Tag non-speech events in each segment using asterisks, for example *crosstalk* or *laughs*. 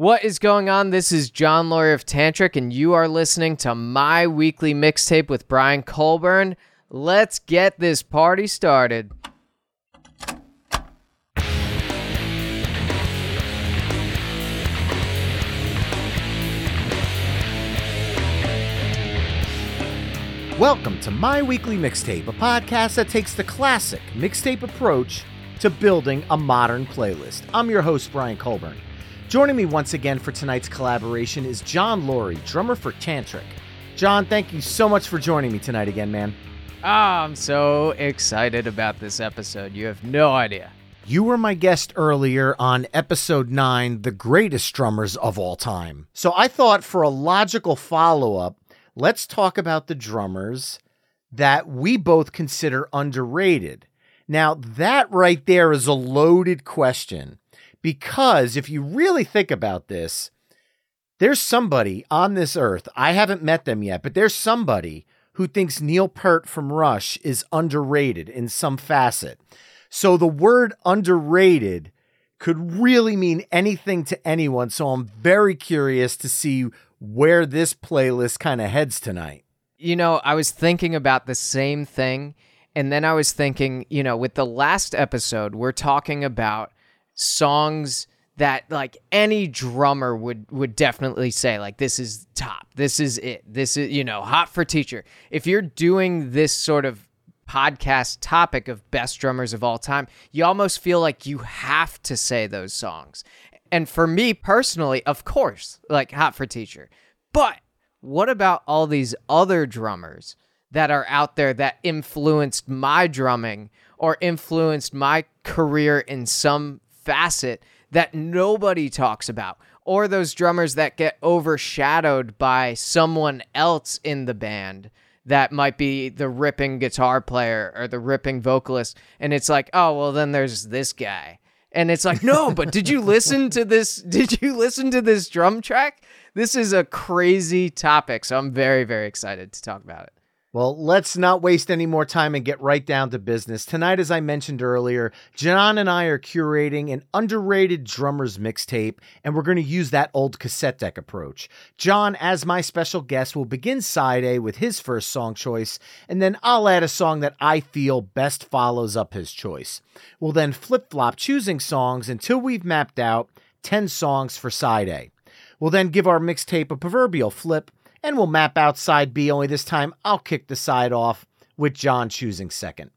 What is going on? This is Jon Loree of Tantric, and you are listening to my weekly mixtape with Brian Colburn. Let's get this party started. Welcome to My Weekly Mixtape, a podcast that takes the classic mixtape approach to building a modern playlist. I'm your host, Brian Colburn. Joining me once again for tonight's collaboration is Jon Loree, drummer for Tantric. John, thank you so much for joining me tonight again, man. Oh, I'm so excited about this episode. You have no idea. You were my guest earlier on episode 9, The Greatest Drummers of All Time. So I thought for a logical follow up, let's talk about the drummers that we both consider underrated. Now, that right there is a loaded question because if you really think about this, there's somebody on this earth, I haven't met them yet, but there's somebody who thinks Neil Peart from Rush is underrated in some facet. So the word underrated could really mean anything to anyone. So I'm very curious to see where this playlist kind of heads tonight. You know, I was thinking about the same thing. And then I was thinking, you know, with the last episode, we're talking about songs that like any drummer would would definitely say like this is top. This is it. This is you know hot for teacher. If you're doing this sort of podcast topic of best drummers of all time you almost feel like you have to say those songs. And for me personally of course like hot for teacher. But what about all these other drummers that are out there that influenced my drumming or influenced my career in some facet that nobody talks about or those drummers that get overshadowed by someone else in the band that might be the ripping guitar player or the ripping vocalist and it's like oh well then there's this guy. And it's like no but did you listen to this *laughs* did you listen to this drum track? This is a crazy topic so i'm very very excited to talk about it well, let's not waste any more time and get right down to business. Tonight, as I mentioned earlier, John and I are curating an underrated drummers mixtape, and we're going to use that old cassette deck approach. John, as my special guest, will begin side A with his first song choice, and then I'll add a song that I feel best follows up his choice. We'll then flip flop choosing songs until we've mapped out 10 songs for side A. We'll then give our mixtape a proverbial flip and we'll map out side B, only this time I'll kick the side off with John choosing second.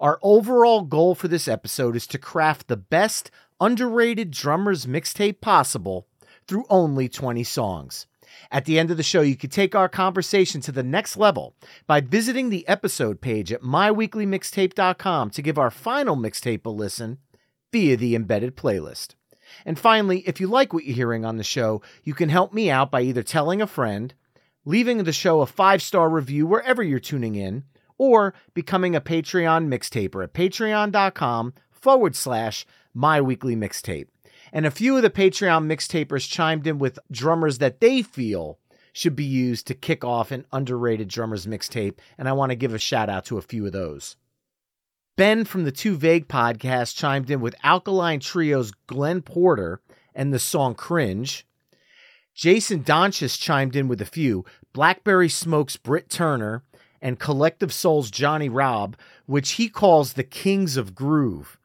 Our overall goal for this episode is to craft the best underrated drummers mixtape possible through only 20 songs. At the end of the show, you can take our conversation to the next level by visiting the episode page at myweeklymixtape.com to give our final mixtape a listen via the embedded playlist. And finally, if you like what you're hearing on the show, you can help me out by either telling a friend, leaving the show a five star review wherever you're tuning in, or becoming a Patreon mixtaper at patreon.com forward slash my weekly mixtape. And a few of the Patreon mixtapers chimed in with drummers that they feel should be used to kick off an underrated drummers mixtape, and I want to give a shout out to a few of those. Ben from the Too Vague podcast chimed in with Alkaline Trio's Glenn Porter and the song Cringe. Jason Donchis chimed in with a few. Blackberry Smoke's Britt Turner and Collective Soul's Johnny Rabb, which he calls the Kings of Groove.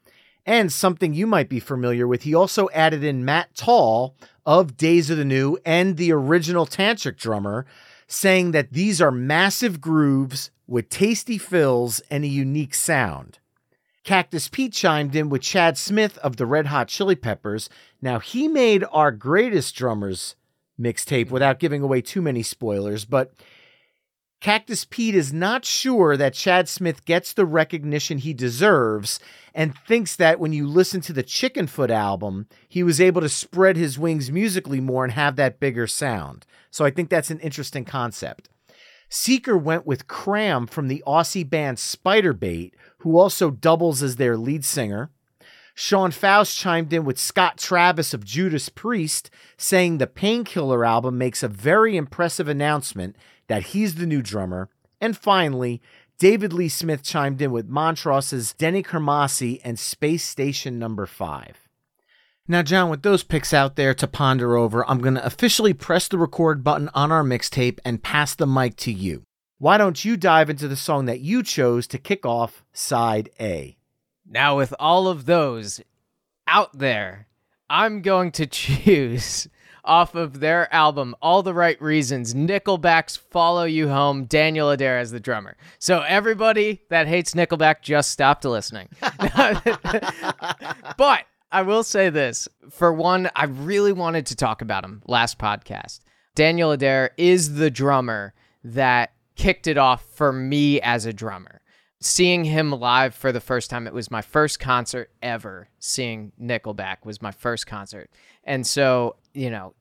And something you might be familiar with, he also added in Matt Taul of Days of the New and the original Tantric drummer, saying that these are massive grooves with tasty fills and a unique sound. Cactus Pete chimed in with Chad Smith of the Red Hot Chili Peppers. Now, he made our greatest drummers mixtape mm-hmm. without giving away too many spoilers, but Cactus Pete is not sure that Chad Smith gets the recognition he deserves and thinks that when you listen to the Chickenfoot album, he was able to spread his wings musically more and have that bigger sound. So I think that's an interesting concept. Seeker went with Kram from the Aussie band Spiderbait, who also doubles as their lead singer. Sean Faust chimed in with Scott Travis of Judas Priest, saying the Painkiller album makes a very impressive announcement that he's the new drummer. And finally, David Lee Smith chimed in with Montrose's Denny Carmassi and Space Station number five. Now, John, with those picks out there to ponder over, I'm going to officially press the record button on our mixtape and pass the mic to you. Why don't you dive into the song that you chose to kick off side A? Now, with all of those out there, I'm going to *laughs* choose off of their album, All the Right Reasons, Nickelback's Follow You Home, Daniel Adair as the drummer. So, everybody that hates Nickelback just stopped listening. *laughs* but I will say this. For one, I really wanted to talk about him last podcast. Daniel Adair is the drummer that kicked it off for me as a drummer. Seeing him live for the first time, it was my first concert ever. Seeing Nickelback was my first concert. And so, you know,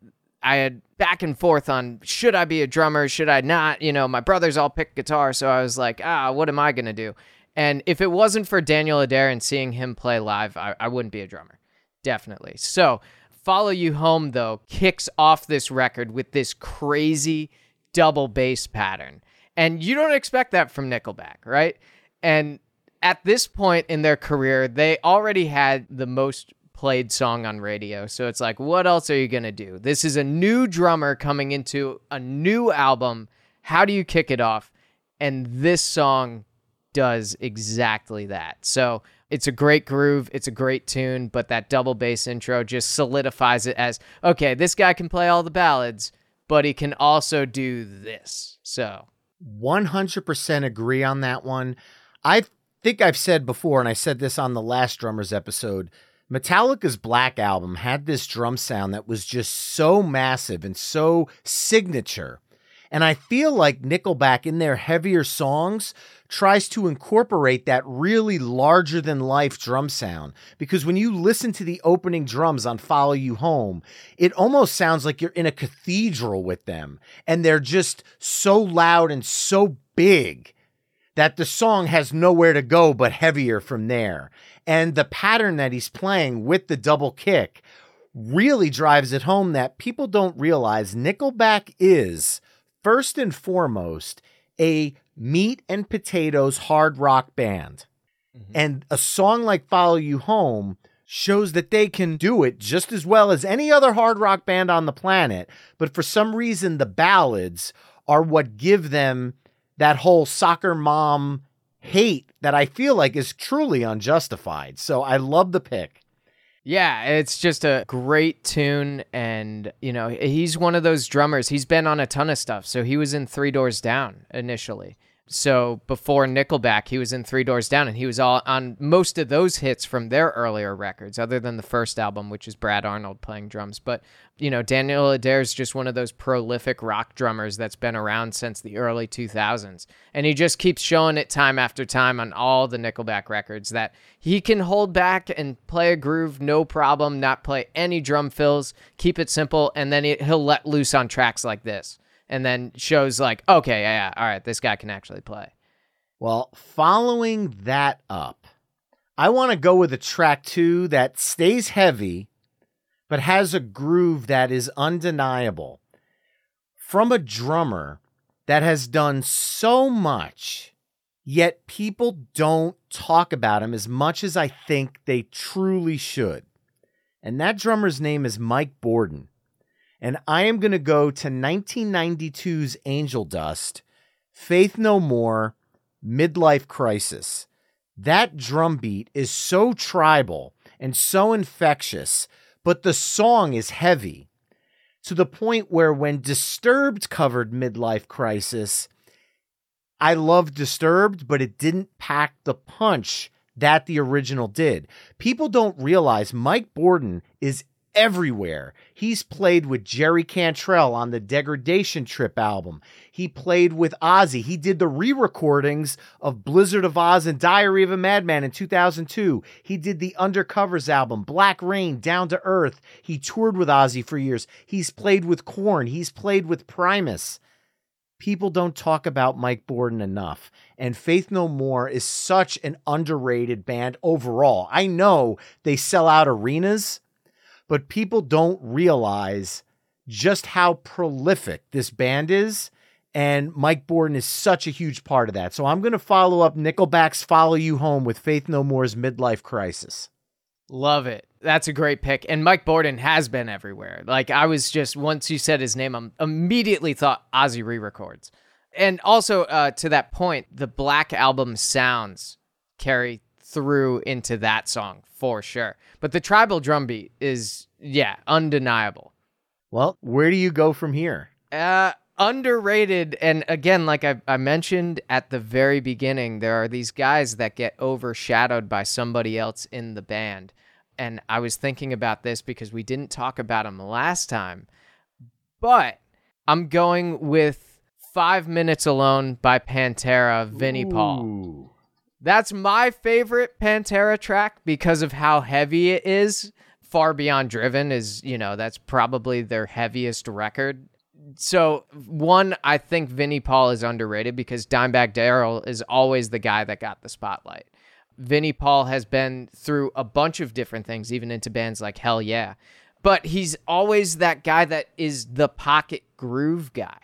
I had back and forth on should I be a drummer, should I not? You know, my brothers all pick guitar, so I was like, ah, what am I going to do? And if it wasn't for Daniel Adair and seeing him play live, I, I wouldn't be a drummer. Definitely. So, Follow You Home, though, kicks off this record with this crazy double bass pattern. And you don't expect that from Nickelback, right? And at this point in their career, they already had the most played song on radio. So it's like, what else are you going to do? This is a new drummer coming into a new album. How do you kick it off? And this song does exactly that. So it's a great groove, it's a great tune, but that double bass intro just solidifies it as okay, this guy can play all the ballads, but he can also do this. So 100% agree on that one. I think I've said before, and I said this on the last Drummers episode Metallica's Black Album had this drum sound that was just so massive and so signature. And I feel like Nickelback in their heavier songs tries to incorporate that really larger than life drum sound. Because when you listen to the opening drums on Follow You Home, it almost sounds like you're in a cathedral with them. And they're just so loud and so big that the song has nowhere to go but heavier from there. And the pattern that he's playing with the double kick really drives it home that people don't realize Nickelback is, first and foremost, a meat and potatoes hard rock band. Mm-hmm. And a song like Follow You Home shows that they can do it just as well as any other hard rock band on the planet. But for some reason, the ballads are what give them that whole soccer mom hate that I feel like is truly unjustified. So I love the pick. Yeah, it's just a great tune. And, you know, he's one of those drummers. He's been on a ton of stuff. So he was in Three Doors Down initially. So before Nickelback, he was in Three Doors Down, and he was all on most of those hits from their earlier records, other than the first album, which is Brad Arnold playing drums. But you know, Daniel Adair is just one of those prolific rock drummers that's been around since the early 2000s, and he just keeps showing it time after time on all the Nickelback records that he can hold back and play a groove no problem, not play any drum fills, keep it simple, and then he'll let loose on tracks like this and then shows like, okay, yeah, yeah, all right, this guy can actually play. Well, following that up, I want to go with a track two that stays heavy, but has a groove that is undeniable from a drummer that has done so much, yet people don't talk about him as much as I think they truly should. And that drummer's name is Mike Bordin and I am going to go to 1992's Angel Dust, Faith No More, Midlife Crisis. That drum beat is so tribal and so infectious, but the song is heavy. to the point where when Disturbed covered Midlife Crisis, I loved Disturbed, but it didn't pack the punch that the original did. People don't realize Mike Bordin is everywhere. He's played with Jerry Cantrell on the Degradation Trip album. He played with Ozzy. He did the re recordings of Blizzard of Oz and Diary of a Madman in 2002. He did the Undercovers album, Black Rain, Down to Earth. He toured with Ozzy for years. He's played with Korn. He's played with Primus. People don't talk about Mike Bordin enough. And Faith No More is such an underrated band overall. I know they sell out arenas but people don't realize just how prolific this band is. And Mike Bordin is such a huge part of that. So I'm going to follow up Nickelback's Follow You Home with Faith No More's Midlife Crisis. Love it. That's a great pick. And Mike Bordin has been everywhere. Like I was just once you said his name, I immediately thought Ozzy re-records. And also uh, to that point, the Black Album sounds carry through into that song for sure. But the tribal drum beat is, yeah, undeniable. Well, where do you go from here? Uh, underrated. And again, like I, I mentioned at the very beginning, there are these guys that get overshadowed by somebody else in the band. And I was thinking about this because we didn't talk about them last time. But I'm going with Five Minutes Alone by Pantera, Vinnie Paul. That's my favorite Pantera track because of how heavy it is. Far Beyond Driven is, you know, that's probably their heaviest record. So, one, I think Vinnie Paul is underrated because Dimebag Darrell is always the guy that got the spotlight. Vinnie Paul has been through a bunch of different things, even into bands like Hell Yeah. But he's always that guy that is the pocket groove guy.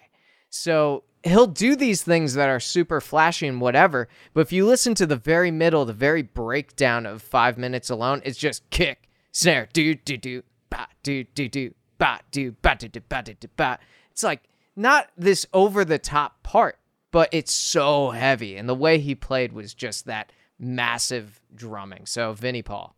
So he'll do these things that are super flashy and whatever. But if you listen to the very middle, the very breakdown of five minutes alone, it's just kick, snare, do do do, ba do do do, ba do ba do do ba do do ba. It's like not this over the top part, but it's so heavy, and the way he played was just that massive drumming. So Vinnie Paul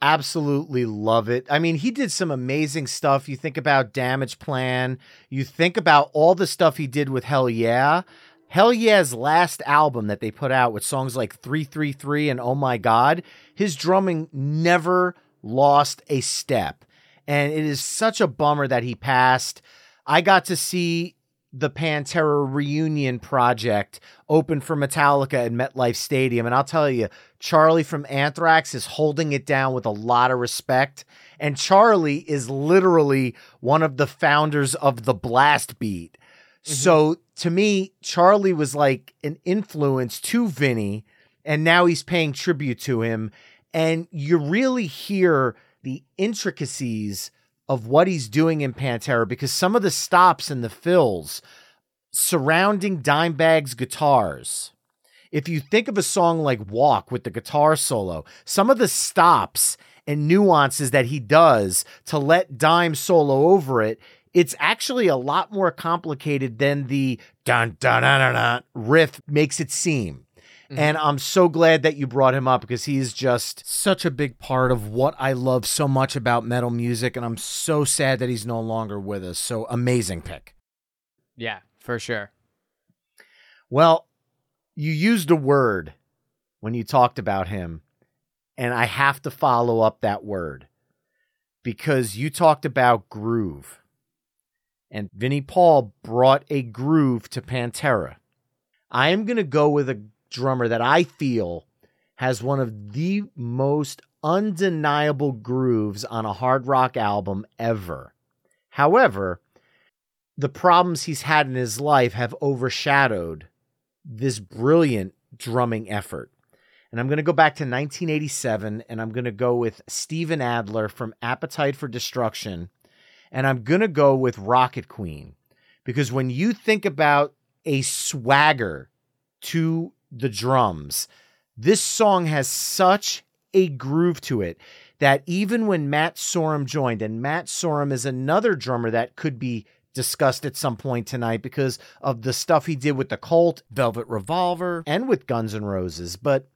absolutely love it. I mean, he did some amazing stuff. You think about Damage Plan, you think about all the stuff he did with Hell Yeah. Hell Yeah's last album that they put out with songs like 333 and Oh My God, his drumming never lost a step. And it is such a bummer that he passed. I got to see the Pantera reunion project open for Metallica at MetLife Stadium. And I'll tell you, Charlie from Anthrax is holding it down with a lot of respect. And Charlie is literally one of the founders of the blast beat. Mm-hmm. So to me, Charlie was like an influence to Vinnie. and now he's paying tribute to him. And you really hear the intricacies of what he's doing in Pantera because some of the stops and the fills surrounding Dimebag's guitars. If you think of a song like Walk with the guitar solo, some of the stops and nuances that he does to let Dime solo over it, it's actually a lot more complicated than the dun dun dun dun, dun riff makes it seem. Mm-hmm. And I'm so glad that you brought him up because he's just such a big part of what I love so much about metal music. And I'm so sad that he's no longer with us. So amazing pick. Yeah, for sure. Well, you used a word when you talked about him. And I have to follow up that word because you talked about groove. And Vinnie Paul brought a groove to Pantera. I am going to go with a drummer that I feel has one of the most undeniable grooves on a hard rock album ever. However, the problems he's had in his life have overshadowed this brilliant drumming effort. And I'm going to go back to 1987 and I'm going to go with Steven Adler from Appetite for Destruction. And I'm going to go with Rocket Queen because when you think about a swagger to the drums. This song has such a groove to it that even when Matt Sorum joined, and Matt Sorum is another drummer that could be discussed at some point tonight because of the stuff he did with the Cult, Velvet Revolver, and with Guns N' Roses. But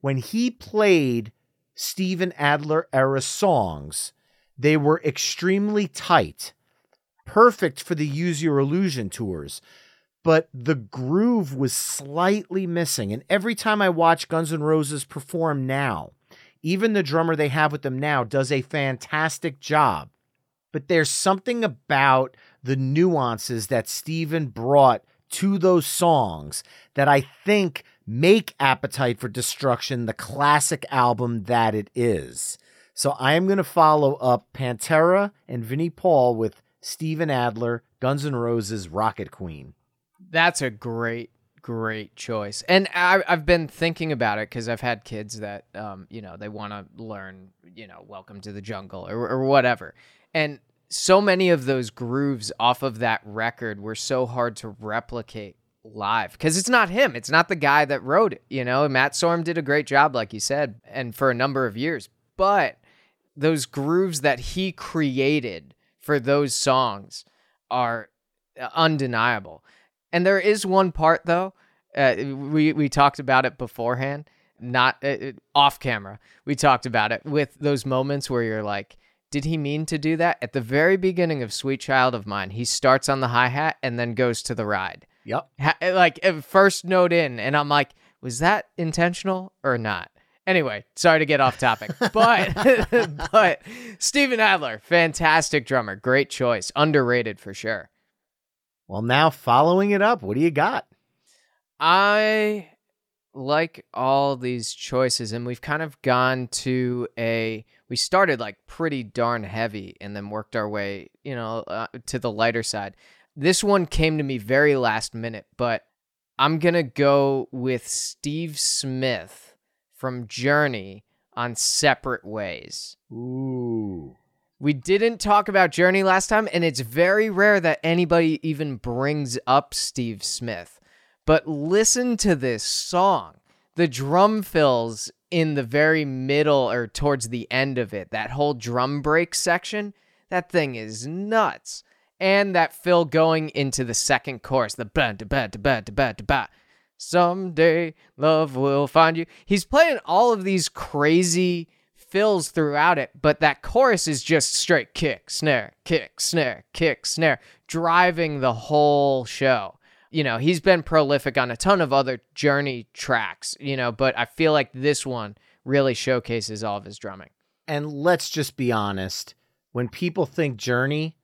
when he played Steven Adler era songs, they were extremely tight. perfect for the Use Your Illusion tours. But the groove was slightly missing. And every time I watch Guns N' Roses perform now, even the drummer they have with them now does a fantastic job. But there's something about the nuances that Steven brought to those songs that I think make Appetite for Destruction the classic album that it is. So I am going to follow up Pantera and Vinnie Paul with Steven Adler, Guns N' Roses, Rocket Queen. That's a great, great choice. And I, have been thinking about it because I've had kids that, um, you know, they want to learn, you know, Welcome to the Jungle or, or whatever. And so many of those grooves off of that record were so hard to replicate live because it's not him. It's not the guy that wrote it. You know, Matt Sorum did a great job, like you said, and for a number of years. But those grooves that he created for those songs are undeniable. And there is one part though, uh, we we talked about it beforehand, not uh, uh, off camera. We talked about it with those moments where you're like, did he mean to do that? At the very beginning of Sweet Child of Mine, he starts on the hi hat and then goes to the ride. Yep. Ha- like uh, first note in, and I'm like, was that intentional or not? Anyway, sorry to get off topic, *laughs* but *laughs* but Steven Adler, fantastic drummer, great choice, underrated for sure. Well, now following it up, what do you got? I like all these choices, and we've kind of gone to a. We started like pretty darn heavy, and then worked our way, you know, uh, to the lighter side. This one came to me very last minute, but I'm gonna go with Steve Smith from Journey on separate ways. Ooh. We didn't talk about Journey last time, and it's very rare that anybody even brings up Steve Smith. But listen to this song. The drum fills in the very middle or towards the end of it, that whole drum break section, that thing is nuts. And that fill going into the second chorus, the ba da ba da ba da ba da ba. Someday love will find you. He's playing all of these crazy fills throughout it, but that chorus is just straight kick, snare, kick, snare, kick, snare, driving the whole show. You know, he's been prolific on a ton of other Journey tracks, you know, but I feel like this one really showcases all of his drumming. And let's just be honest when people think Journey,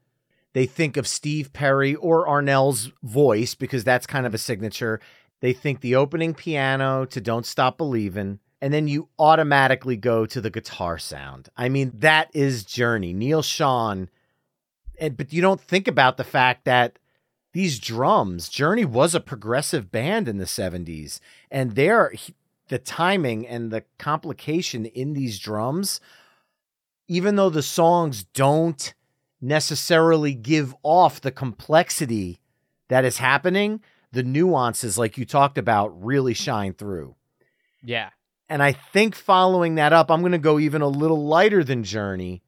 they think of Steve Perry or Arnel's voice because that's kind of a signature. They think the opening piano to Don't Stop Believin', and then you automatically go to the guitar sound. I mean, that is Journey. Neal Schon. And but you don't think about the fact that these drums, Journey was a progressive band in the 70s, and there the timing and the complication in these drums, even though the songs don't necessarily give off the complexity that is happening, the nuances, like you talked about, really shine through. Yeah. And I think following that up, I'm going to go even a little lighter than Journey,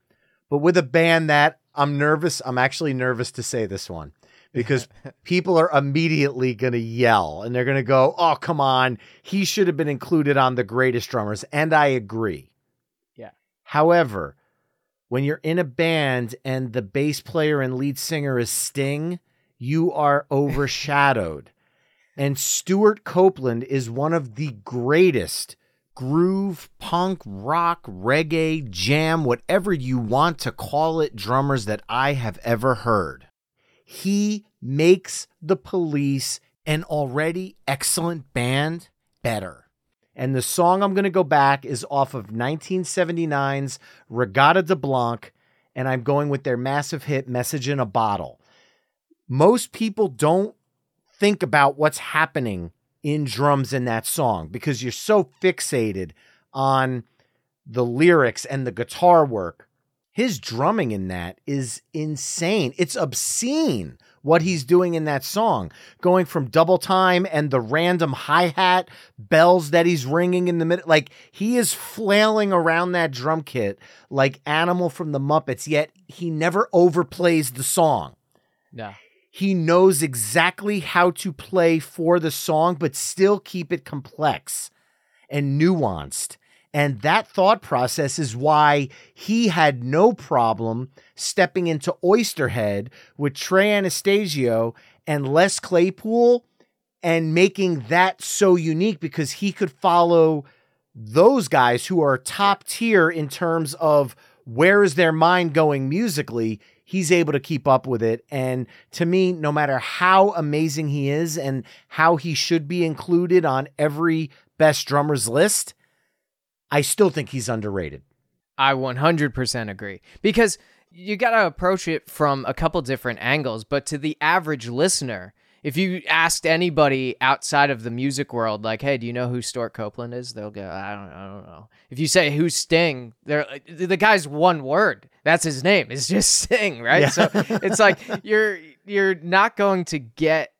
but with a band that I'm nervous. I'm actually nervous to say this one because *laughs* people are immediately going to yell and they're going to go, oh, come on. He should have been included on the greatest drummers. And I agree. Yeah. However, when you're in a band and the bass player and lead singer is Sting, you are *laughs* overshadowed. And Stewart Copeland is one of the greatest groove, punk, rock, reggae, jam, whatever you want to call it, drummers that I have ever heard. He makes the police an already excellent band better. And the song I'm going to go back is off of 1979's Reggatta de Blanc, and I'm going with their massive hit Message in a Bottle. Most people don't think about what's happening in drums in that song because you're so fixated on the lyrics and the guitar work. His drumming in that is insane. It's obscene what he's doing in that song, going from double time and the random hi hat bells that he's ringing in the middle. Like he is flailing around that drum kit like Animal from the Muppets, yet he never overplays the song. Yeah he knows exactly how to play for the song, but still keep it complex and nuanced. And that thought process is why he had no problem stepping into Oysterhead with Trey Anastasio and Les Claypool and making that so unique because he could follow those guys who are top tier in terms of where is their mind going musically he's able to keep up with it. And to me no matter how amazing he is and how he should be included on every best drummers list i still think he's underrated. I 100% agree. Because you got to approach it from a couple different angles, but to the average listener, if you asked anybody outside of the music world, like, "Hey, do you know who Stewart Copeland is?" They'll go, "I don't, I don't know." If you say who's Sting, they're uh, the guy's one word. That's his name. It's just *laughs* Sting, right? Yeah. So it's like you're you're not going to get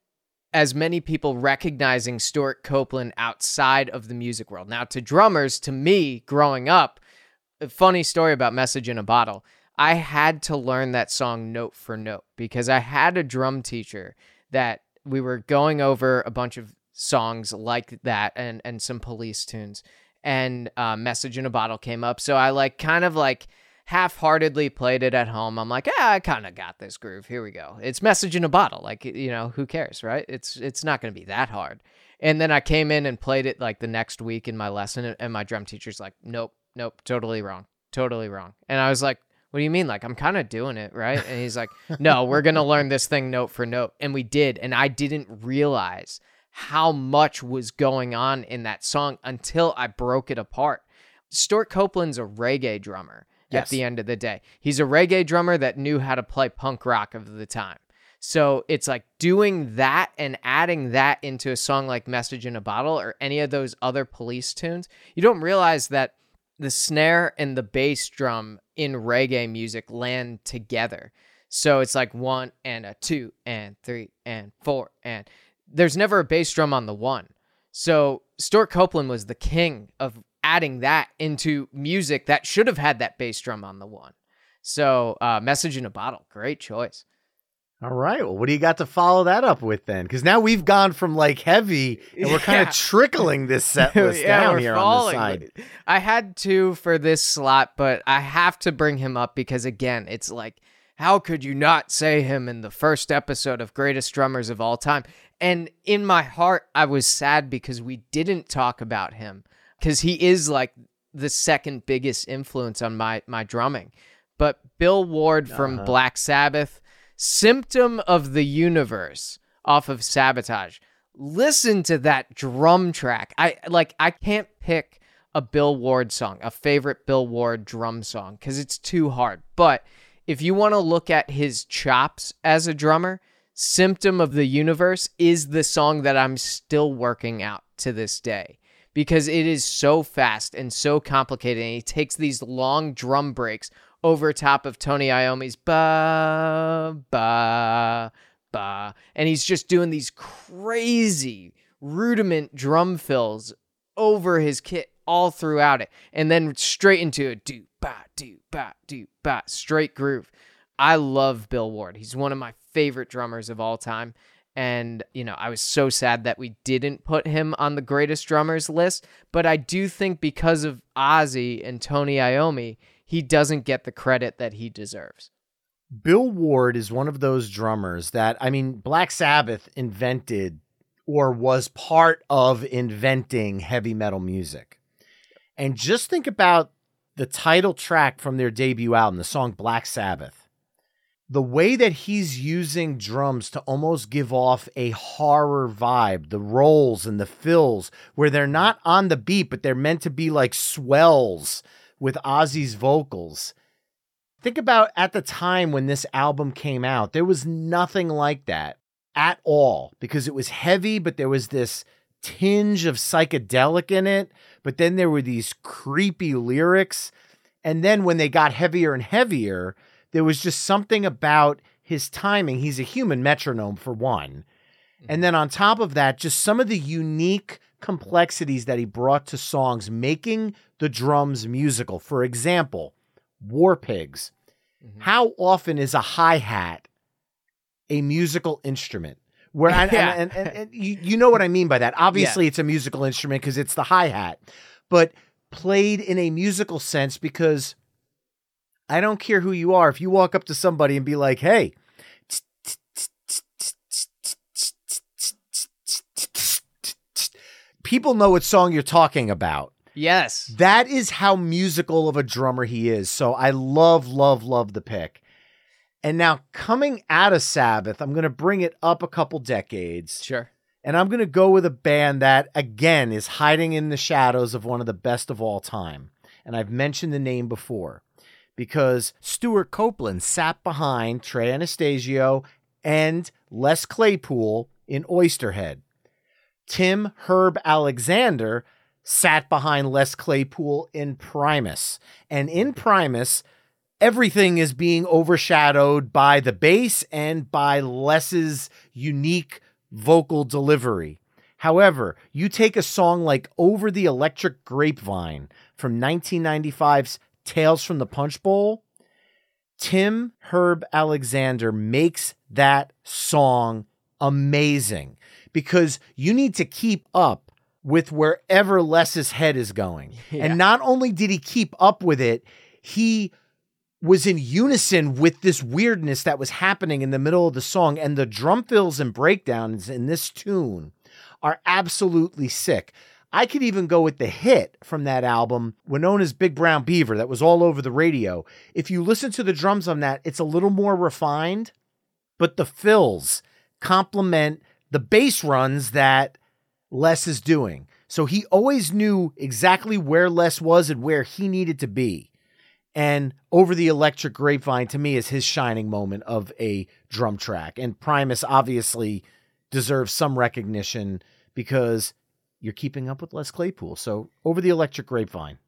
as many people recognizing Stewart Copeland outside of the music world. Now, to drummers, to me, growing up, a funny story about Message in a Bottle. I had to learn that song note for note because I had a drum teacher that we were going over a bunch of songs like that and and some police tunes and uh, message in a bottle came up. So i like kind of like half-heartedly played it at home. I'm like ah, i kind of got this groove. Here we go. It's message in a bottle. Like you know who cares right? It's it's not going to be that hard. And then i came in and played it like the next week in my lesson and my drum teacher's like nope nope totally wrong totally wrong. And i was like what do you mean? Like, I'm kind of doing it, right? And he's like, no, we're going to learn this thing note for note. And we did. And I didn't realize how much was going on in that song until I broke it apart. Stewart Copeland's a reggae drummer Yes. at the end of the day. He's a reggae drummer that knew how to play punk rock of the time. So it's like doing that and adding that into a song like Message in a Bottle or any of those other police tunes. You don't realize that the snare and the bass drum in reggae music land together. So it's like one and a two and three and four and there's never a bass drum on the one. So Stewart Copeland was the king of adding that into music that should have had that bass drum on the one. So uh, message in a bottle, great choice. All right. Well, what do you got to follow that up with then? Because now we've gone from like heavy and we're kind Yeah. of trickling this set *laughs* list down here falling. on the side. I had two for this slot, but I have to bring him up because again, it's like, how could you not say him in the first episode of Greatest Drummers of All Time? And in my heart, I was sad because we didn't talk about him because he is like the second biggest influence on my my drumming. But Bill Ward from Uh-huh. Black Sabbath, Symptom of the Universe off of Sabotage. Listen to that drum track. I like I can't pick a Bill Ward song, a favorite Bill Ward drum song cuz it's too hard. But if you want to look at his chops as a drummer, Symptom of the Universe is the song that I'm still working out to this day because it is so fast and so complicated. And he takes these long drum breaks over top of Tony Iommi's ba ba ba, and he's just doing these crazy rudiment drum fills over his kit all throughout it, and then straight into a do ba do ba do ba straight groove. I love Bill Ward. He's one of my favorite drummers of all time. And, you know, I was so sad that we didn't put him on the greatest drummers list. But I do think because of Ozzy and Tony Iommi, he doesn't get the credit that he deserves. Bill Ward is one of those drummers that, I mean, Black Sabbath invented or was part of inventing heavy metal music. And just think about the title track from their debut album, the song Black Sabbath. The way that he's using drums to almost give off a horror vibe, the rolls and the fills, where they're not on the beat, but they're meant to be like swells with Ozzy's vocals. Think about at the time when this album came out, there was nothing like that at all because it was heavy, but there was this tinge of psychedelic in it. But then there were these creepy lyrics. And then when they got heavier and heavier, there was just something about his timing. He's a human metronome, for one. And mm-hmm. then on top of that, just some of the unique complexities that he brought to songs, making the drums musical. For example, War Pigs. Mm-hmm. How often is a hi hat a musical instrument? Where *laughs* and, Yeah. and, and, and, you, you know what I mean by that. *laughs* Obviously, it's a musical instrument because it's the hi hat, but played in a musical sense because I don't care who you are. If you walk up to somebody and be like, hey, people know what song you're talking about. Yes. That is how musical of a drummer he is. So I love, love, love the pick. And now coming out of Sabbath, I'm going to bring it up a couple decades. Sure. And I'm going to go with a band that, again, is hiding in the shadows of one of the best of all time. And I've mentioned the name before because Stewart Copeland sat behind Trey Anastasio and Les Claypool in Oysterhead. Tim Herb Alexander sat behind Les Claypool in Primus. And in Primus, everything is being overshadowed by the bass and by Les's unique vocal delivery. However, you take a song like Over the Electric Grapevine from 1995's Tales from the Punch Bowl, Tim Herb Alexander makes that song amazing because you need to keep up with wherever Les's head is going. *laughs* Yeah. And not only did he keep up with it, he was in unison with this weirdness that was happening in the middle of the song. And the drum fills and breakdowns in this tune are absolutely sick. I could even go with the hit from that album, Wynona's Big Brown Beaver, that was all over the radio. If you listen to the drums on that, it's a little more refined, but the fills complement the bass runs that Les is doing. So he always knew exactly where Les was and where he needed to be. And Over the Electric Grapevine to me is his shining moment of a drum track. And Primus obviously deserves some recognition because you're keeping up with Les Claypool. So Over the Electric Grapevine.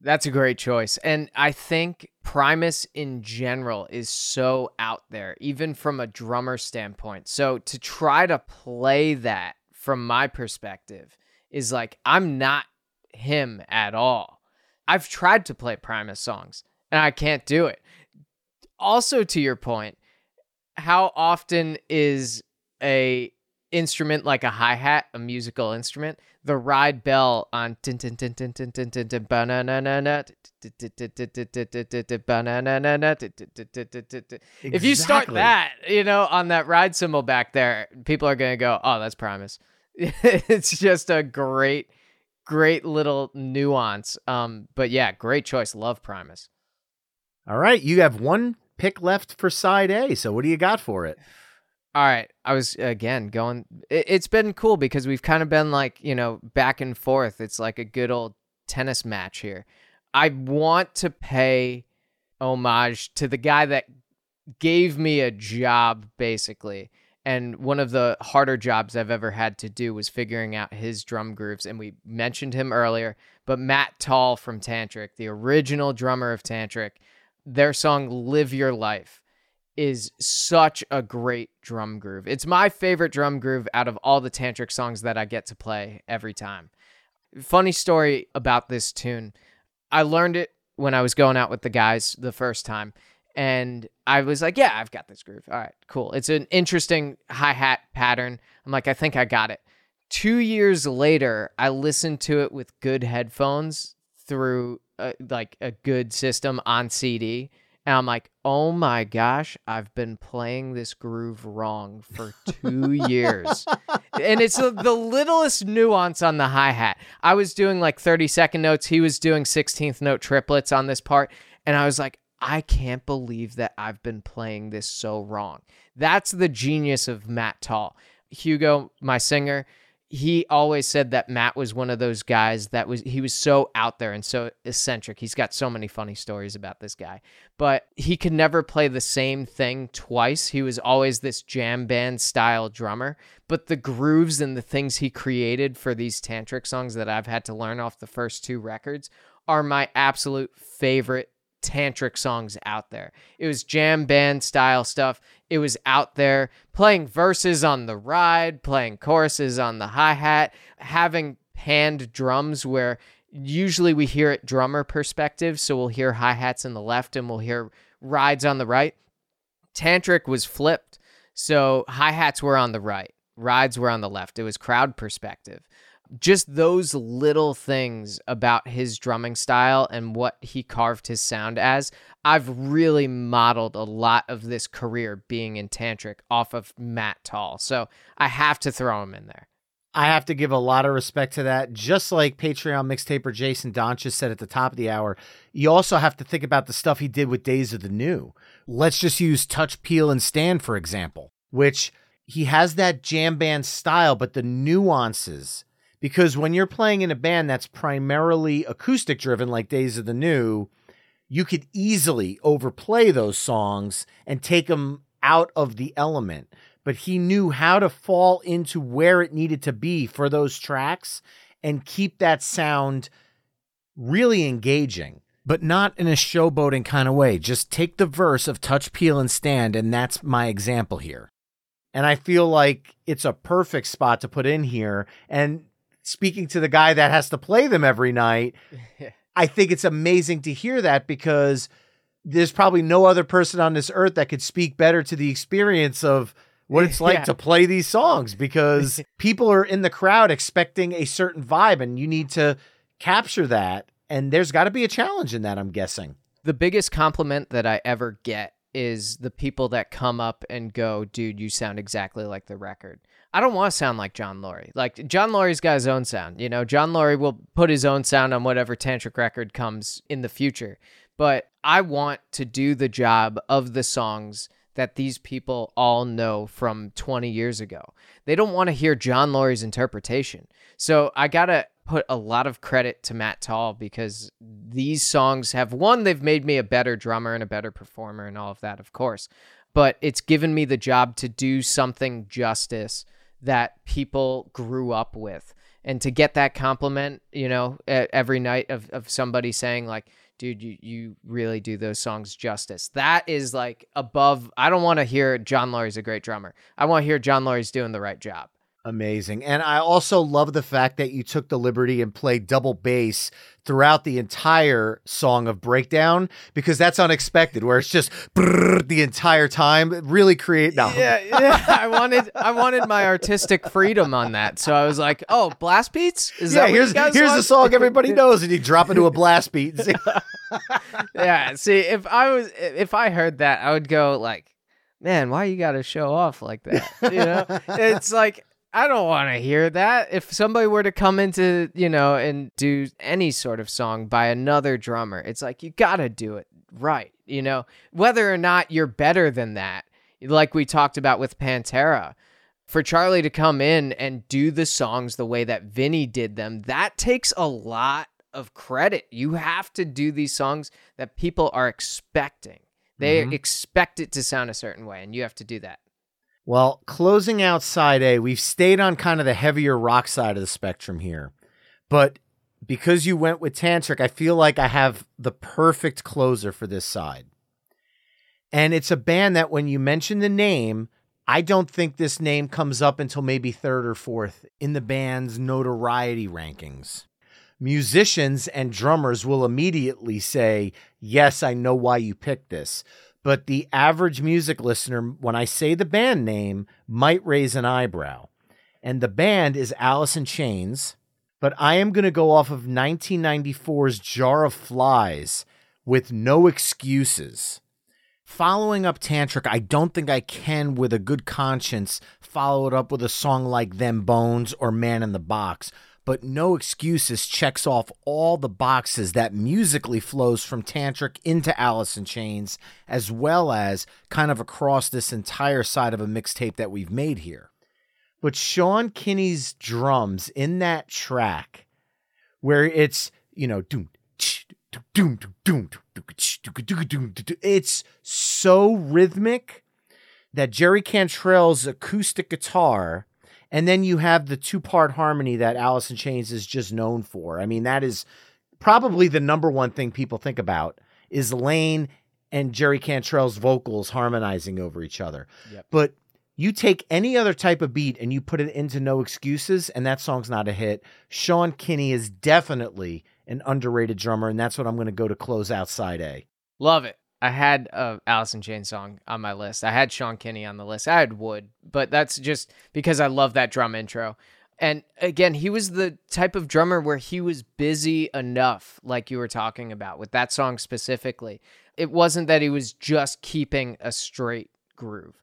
That's a great choice. And I think Primus in general is so out there, even from a drummer standpoint. So to try to play that from my perspective is like, I'm not him at all. I've tried to play Primus songs and I can't do it. Also, to your point, how often is a instrument like a hi hat, a musical instrument, the ride bell on if you start that, you know, on that ride cymbal back there, people are gonna go, Oh, that's Primus. it's just a great, great little nuance. Um, but yeah, great choice. Love Primus. All right, you have one pick left for side A, so what do you got for it? All right. I was again going. It, it's been cool because we've kind of been like, you know, back and forth. It's like a good old tennis match here. I want to pay homage to the guy that gave me a job, basically. And one of the harder jobs I've ever had to do was figuring out his drum grooves. And we mentioned him earlier, but Matt Taul from Tantric, the original drummer of Tantric, their song Live Your Life is such a great drum groove. It's my favorite drum groove out of all the tantric songs that I get to play every time. Funny story about this tune. I learned it when I was going out with the guys the first time and I was like, yeah, I've got this groove. All right, cool. It's an interesting hi-hat pattern. I'm like, I think I got it. 2 years later, I listened to it with good headphones through uh, like a good system on CD and I'm like, oh my gosh, I've been playing this groove wrong for two years. *laughs* and it's the, the littlest nuance on the hi hat. I was doing like 30 second notes, he was doing 16th note triplets on this part. And I was like, I can't believe that I've been playing this so wrong. That's the genius of Matt Taul. Hugo, my singer, he always said that Matt was one of those guys that was he was so out there and so eccentric. He's got so many funny stories about this guy. But he could never play the same thing twice. He was always this jam band style drummer, but the grooves and the things he created for these tantric songs that I've had to learn off the first two records are my absolute favorite tantric songs out there. It was jam band style stuff. It was out there playing verses on the ride, playing choruses on the hi hat, having hand drums where usually we hear it drummer perspective. So we'll hear hi hats in the left and we'll hear rides on the right. Tantric was flipped. So hi hats were on the right, rides were on the left. It was crowd perspective. Just those little things about his drumming style and what he carved his sound as, I've really modeled a lot of this career being in Tantric off of Matt Taul. So I have to throw him in there. I have to give a lot of respect to that. Just like Patreon mixtaper Jason Donches said at the top of the hour, you also have to think about the stuff he did with Days of the New. Let's just use Touch, Peel, and Stand, for example, which he has that jam band style, but the nuances because when you're playing in a band that's primarily acoustic driven like Days of the New, you could easily overplay those songs and take them out of the element. But he knew how to fall into where it needed to be for those tracks and keep that sound really engaging, but not in a showboating kind of way. Just take the verse of Touch, Peel, and Stand, and that's my example here. And I feel like it's a perfect spot to put in here. And speaking to the guy that has to play them every night, *laughs* I think it's amazing to hear that because there's probably no other person on this earth that could speak better to the experience of what it's like *laughs* Yeah. to play these songs because *laughs* people are in the crowd expecting a certain vibe and you need to capture that. And there's got to be a challenge in that, I'm guessing. The biggest compliment that I ever get is the people that come up and go, dude, you sound exactly like the record. I don't want to sound like Jon Loree. Like Jon Loree's got his own sound. You know, Jon Loree will put his own sound on whatever tantric record comes in the future. But I want to do the job of the songs that these people all know from 20 years ago. They don't want to hear Jon Loree's interpretation. So I got to put a lot of credit to Matt Taul because these songs have one, they've made me a better drummer and a better performer and all of that, of course. But it's given me the job to do something justice that people grew up with. And to get that compliment, you know, every night of, of somebody saying, like, dude, you, you really do those songs justice. That is like above. I don't want to hear Jon Loree's a great drummer. I want to hear Jon Loree's doing the right job. Amazing. And I also love the fact that you took the liberty and played double bass throughout the entire song of Breakdown because that's unexpected, where it's just the entire time. Really create no. yeah, yeah. I wanted I wanted my artistic freedom on that. So I was like, "Oh, blast beats? Is Yeah, that what here's you guys here's the want?" song everybody *laughs* knows, and you drop into a blast beat. *laughs* yeah, see, if I was if I heard that, I would go like, "Man, why you got to show off like that?" You know? *laughs* it's like I don't want to hear that. If somebody were to come into, you know, and do any sort of song by another drummer, it's like you got to do it right, you know, whether or not you're better than that. Like we talked about with Pantera, for Charlie to come in and do the songs the way that Vinnie did them, that takes a lot of credit. You have to do these songs that people are expecting. They mm-hmm. expect it to sound a certain way, and you have to do that. Well, closing out side A, we've stayed on kind of the heavier rock side of the spectrum here. But because you went with Tantric, I feel like I have the perfect closer for this side. And it's a band that when you mention the name, I don't think this name comes up until maybe third or fourth in the band's notoriety rankings. Musicians and drummers will immediately say, Yes, I know why you picked this. But the average music listener, when I say the band name, might raise an eyebrow. And the band is Alice in Chains, but I am going to go off of 1994's Jar of Flies with no excuses. Following up Tantric, I don't think I can, with a good conscience, follow it up with a song like Them Bones or Man in the Box. But No Excuses checks off all the boxes that musically flows from Tantric into Alice in Chains, as well as kind of across this entire side of a mixtape that we've made here. But Sean Kinney's drums in that track, where it's, you know, doom, it's so rhythmic that Jerry Cantrell's acoustic guitar, and then you have the two part harmony that Alice in Chains is just known for. I mean, that is probably the number one thing people think about is Lane and Jerry Cantrell's vocals harmonizing over each other. Yep. But you take any other type of beat and you put it into No Excuses, and that song's not a hit. Sean Kinney is definitely an underrated drummer, and that's what I'm going to go to close out side A. Love it. I had a Alice in Chains song on my list. I had Sean Kinney on the list. I had Wood, but that's just because I love that drum intro. And again, he was the type of drummer where he was busy enough, like you were talking about with that song specifically. It wasn't that he was just keeping a straight groove,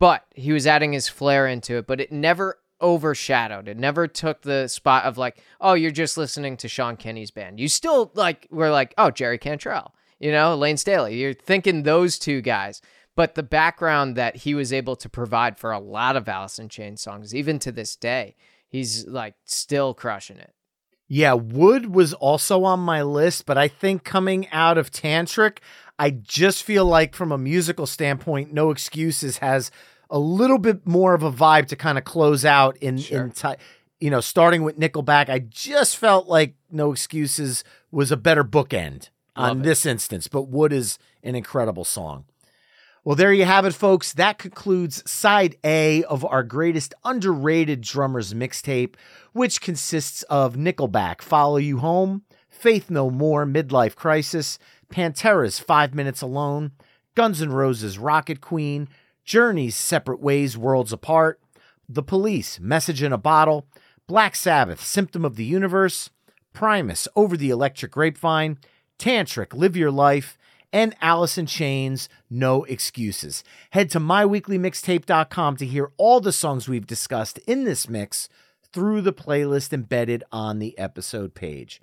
but he was adding his flair into it, but it never overshadowed. It never took the spot of like, oh, you're just listening to Sean Kinney's band. You still like were like, oh, Jerry Cantrell, you know, Lane Staley. You're thinking those two guys. But the background that he was able to provide for a lot of Alice in Chains songs, even to this day, he's like still crushing it. Yeah, Wood was also on my list, but I think coming out of Tantric, I just feel like from a musical standpoint, No Excuses has a little bit more of a vibe to kind of close out in sure. in ti- you know, starting with Nickelback. I just felt like No Excuses was a better bookend Love on it. this instance, but Wood is an incredible song. Well, there you have it, folks. That concludes side A of our greatest underrated drummers mixtape, which consists of Nickelback, Follow You Home, Faith No More, Midlife Crisis, Pantera's Five Minutes Alone, Guns N' Roses' Rocket Queen, Journey's Separate Ways, Worlds Apart, The Police, Message in a Bottle, Black Sabbath, Symptom of the Universe, Primus, Over the Electric Grapevine, Tantric, Live Your Life, and in Chains, No Excuses. Head to myweeklymixtape.com to hear all the songs we've discussed in this mix through the playlist embedded on the episode page.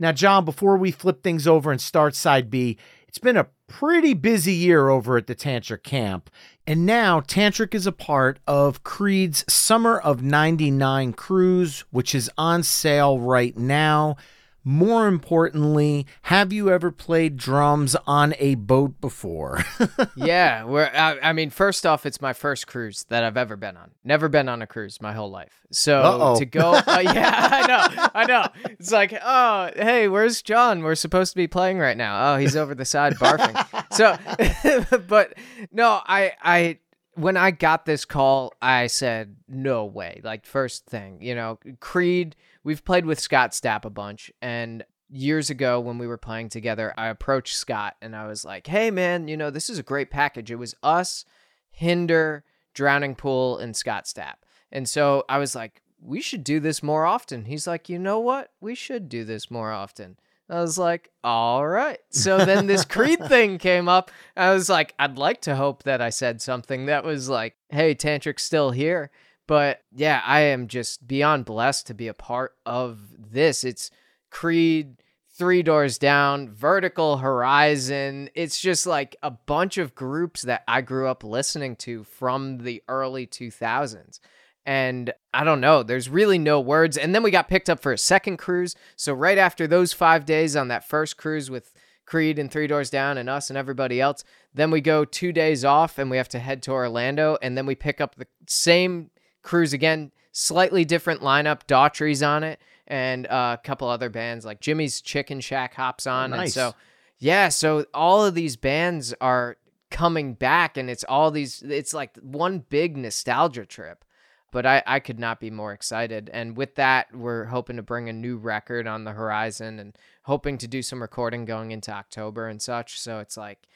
Now, Jon, before we flip things over and start side B, it's been a pretty busy year over at the Tantric camp. And now Tantric is a part of Creed's Summer of 99 cruise, which is on sale right now. More importantly, have you ever played drums on a boat before? *laughs* yeah, I, I, mean, first off, it's my first cruise that I've ever been on. Never been on a cruise my whole life. So Uh-oh. to go, uh, *laughs* yeah, I know, I know. It's like, oh, hey, where's Jon? We're supposed to be playing right now. Oh, he's over the side barfing. so, *laughs* but no, I, I, when I got this call, I said, no way. Like, first thing, you know, Creed we've played with Scott Stapp a bunch and years ago when we were playing together, I approached Scott and I was like, "Hey man, you know, this is a great package. It was us, Hinder, Drowning Pool and Scott Stapp." And so I was like, "We should do this more often." He's like, "You know what? We should do this more often." I was like, all right. So then this Creed *laughs* thing came up. I was like, I'd like to hope that I said something that was like, hey, Tantric's still here. But yeah, I am just beyond blessed to be a part of this. It's Creed, Three Doors Down, Vertical Horizon. It's just like a bunch of groups that I grew up listening to from the early 2000s. And I don't know, there's really no words. And then we got picked up for a second cruise. So, right after those five days on that first cruise with Creed and Three Doors Down and us and everybody else, then we go two days off and we have to head to Orlando. And then we pick up the same Cruise again, slightly different lineup. Daughtry's on it, and uh, a couple other bands like Jimmie's Chicken Shack hops on, oh, nice. and so Yeah, so all of these bands are coming back and it's all these it's like one big nostalgia trip. But I, I could not be more excited. And with that, we're hoping to bring a new record on the horizon and hoping to do some recording going into October and such. So it's like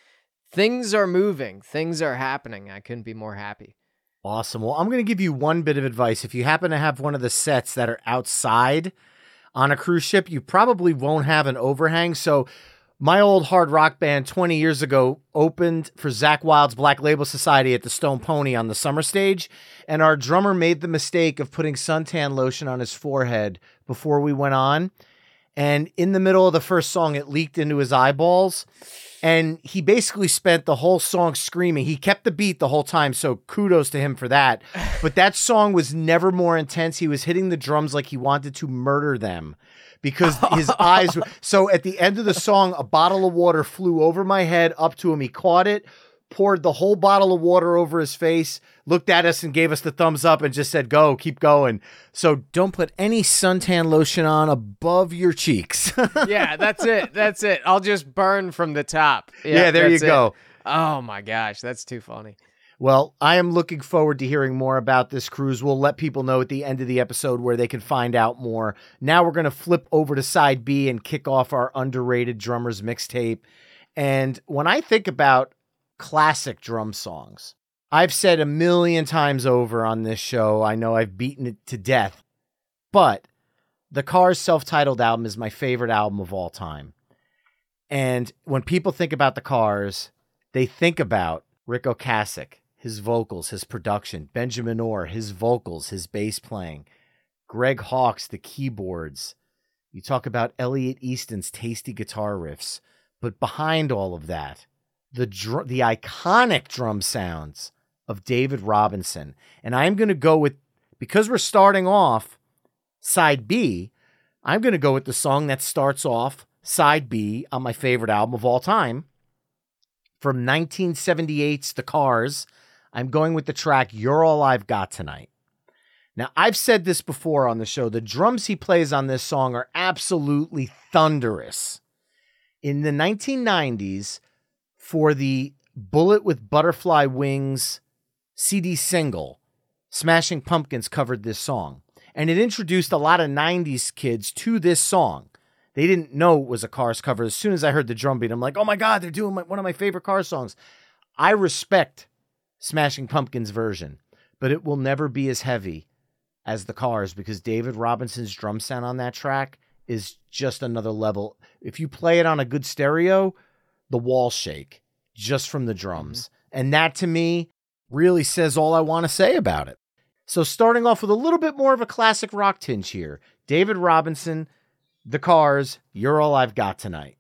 things are moving, things are happening. I couldn't be more happy. Awesome. Well, I'm going to give you one bit of advice. If you happen to have one of the sets that are outside on a cruise ship, you probably won't have an overhang. So my old hard rock band 20 years ago opened for Zakk Wylde's Black Label Society at the Stone Pony on the summer stage. And our drummer made the mistake of putting suntan lotion on his forehead before we went on. And in the middle of the first song, it leaked into his eyeballs. And he basically spent the whole song screaming. He kept the beat the whole time. So kudos to him for that. *laughs* But that song was never more intense. He was hitting the drums like he wanted to murder them because his eyes. *laughs* So at the end of the song, a bottle of water flew over my head up to him. He caught it, poured the whole bottle of water over his face, looked at us and gave us the thumbs up and just said, Go, keep going. So don't put any suntan lotion on above your cheeks. *laughs* yeah, that's it. That's it. I'll just burn from the top. Yeah, there you go. it. Oh my gosh, that's too funny. Well, I am looking forward to hearing more about this cruise. We'll let people know at the end of the episode where they can find out more. Now we're going to flip over to side B and kick off our underrated drummers mixtape. And when I think about classic drum songs, I've said a million times over on this show, I know I've beaten it to death, but the Cars self titled album is my favorite album of all time. And when people think about the Cars, they think about Ric Ocasek, his vocals, his production, Benjamin Orr, his vocals, his bass playing, Greg Hawkes, the keyboards. You talk about Elliot Easton's tasty guitar riffs, but behind all of that, the dr- the iconic drum sounds of David Robinson. And I'm going to go with because we're starting off side B, I'm going to go with the song that starts off side B on my favorite album of all time from 1978's The Cars. I'm going with the track You're All I've Got Tonight. Now, I've said this before on the show. The drums he plays on this song are absolutely thunderous. In the 1990s, for the Bullet with Butterfly Wings CD single, Smashing Pumpkins covered this song. And it introduced a lot of 90s kids to this song. They didn't know it was a Cars cover. As soon as I heard the drum beat, I'm like, oh my God, they're doing my, one of my favorite Cars songs. I respect Smashing Pumpkins version, but it will never be as heavy as the Cars because David Robinson's drum sound on that track is just another level. If you play it on a good stereo, the walls shake just from the drums. Mm-hmm. And that to me really says all I want to say about it. So, starting off with a little bit more of a classic rock tinge here David Robinson, The Cars, You're All I've Got Tonight.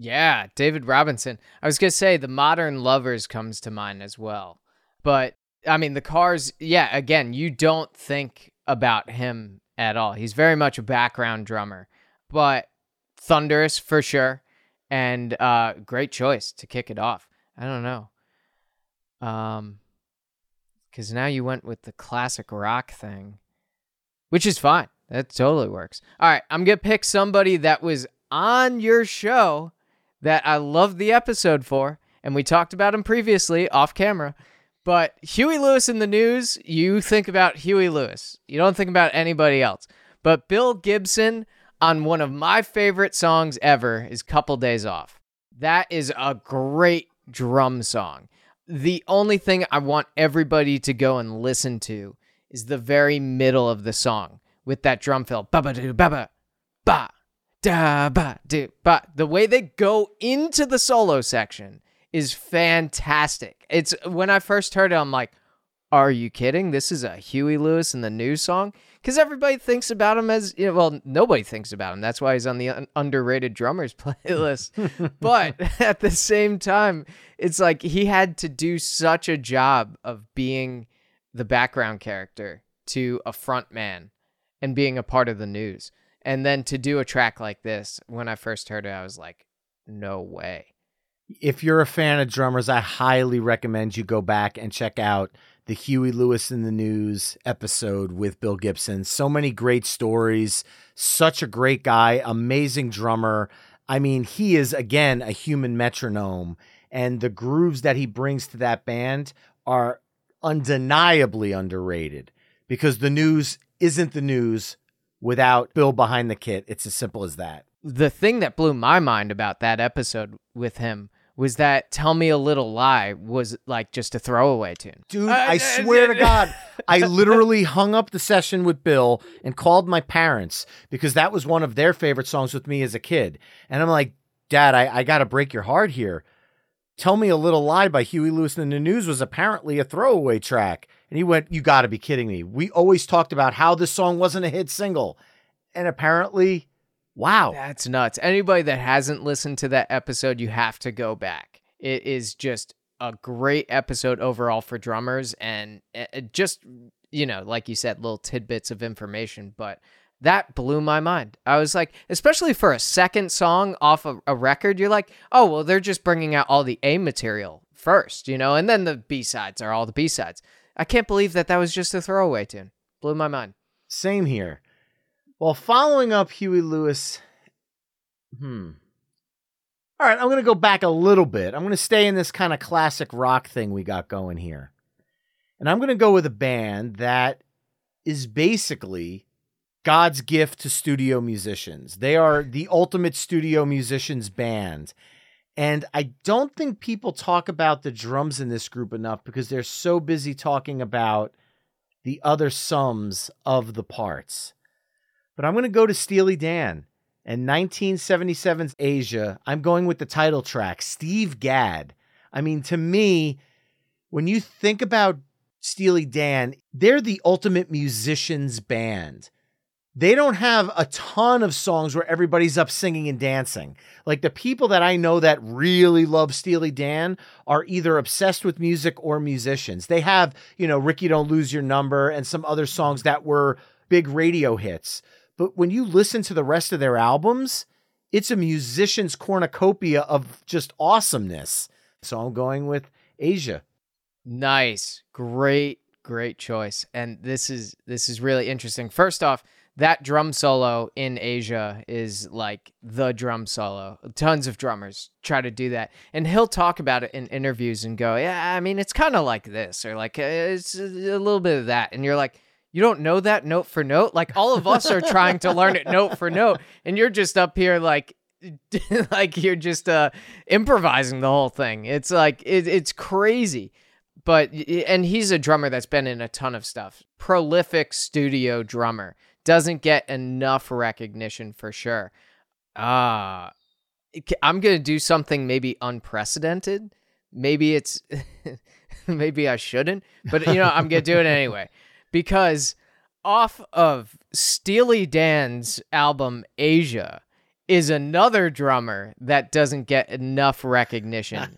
Yeah, David Robinson. I was going to say the Modern Lovers comes to mind as well. But I mean, the Cars, yeah, again, you don't think about him at all. He's very much a background drummer, but thunderous for sure and uh great choice to kick it off. I don't know. Um cuz now you went with the classic rock thing, which is fine. That totally works. All right, I'm to pick somebody that was on your show that I loved the episode for and we talked about him previously off camera. But Huey Lewis and the News, you think about Huey Lewis. You don't think about anybody else. But Bill Gibson on one of my favorite songs ever is Couple Days Off. That is a great drum song. The only thing I want everybody to go and listen to is the very middle of the song with that drum fill. Ba ba do ba ba ba da ba do ba. The way they go into the solo section is fantastic. It's when I first heard it, I'm like, are you kidding? This is a Huey Lewis and the news song? Because everybody thinks about him as, you know, well, nobody thinks about him. That's why he's on the un- underrated drummers *laughs* playlist. *laughs* but at the same time, it's like he had to do such a job of being the background character to a front man and being a part of the news. And then to do a track like this, when I first heard it, I was like, no way. If you're a fan of drummers, I highly recommend you go back and check out the Huey Lewis and the News episode with Bill Gibson. So many great stories. Such a great guy, amazing drummer. I mean, he is again a human metronome, and the grooves that he brings to that band are undeniably underrated because the news isn't the news without Bill behind the kit. It's as simple as that. The thing that blew my mind about that episode with him was that Tell Me a Little Lie was like just a throwaway tune. Dude, uh, I uh, swear to uh, God, *laughs* I literally hung up the session with Bill and called my parents because that was one of their favorite songs with me as a kid. And I'm like, Dad, I, I got to break your heart here. Tell Me a Little Lie by Huey Lewis and the News was apparently a throwaway track. And he went, You got to be kidding me. We always talked about how this song wasn't a hit single. And apparently, wow. That's nuts. Anybody that hasn't listened to that episode, you have to go back. It is just a great episode overall for drummers and uh, just, you know, like you said, little tidbits of information. But that blew my mind. I was like, especially for a second song off of a record, you're like, oh, well, they're just bringing out all the A material first, you know, and then the B sides are all the B sides. I can't believe that that was just a throwaway tune. Blew my mind. Same here. Well, following up Huey Lewis, hmm. All right, I'm going to go back a little bit. I'm going to stay in this kind of classic rock thing we got going here. And I'm going to go with a band that is basically God's gift to studio musicians. They are the ultimate studio musicians band. And I don't think people talk about the drums in this group enough because they're so busy talking about the other sums of the parts. But I'm going to go to Steely Dan and 1977's Aja. I'm going with the title track, Steve Gadd. I mean, to me, when you think about Steely Dan, they're the ultimate musicians band they don't have a ton of songs where everybody's up singing and dancing. Like the people that I know that really love Steely Dan are either obsessed with music or musicians. They have, you know, Ricky Don't Lose Your Number and some other songs that were big radio hits. But when you listen to the rest of their albums, it's a musician's cornucopia of just awesomeness. So I'm going with Aja. Nice. Great, great choice. And this is this is really interesting. First off, that drum solo in Aja is like the drum solo. Tons of drummers try to do that. And he'll talk about it in interviews and go, Yeah, I mean, it's kind of like this, or like uh, it's a little bit of that. And you're like, You don't know that note for note? Like all of us are trying to learn it *laughs* note for note. And you're just up here like, *laughs* like you're just uh improvising the whole thing. It's like it, it's crazy. But and he's a drummer that's been in a ton of stuff. Prolific studio drummer doesn't get enough recognition for sure. Uh, I'm gonna do something maybe unprecedented. Maybe it's, *laughs* maybe I shouldn't, but you know I'm gonna do it *laughs* anyway because off of Steely Dan's album Aja is another drummer that doesn't get enough recognition.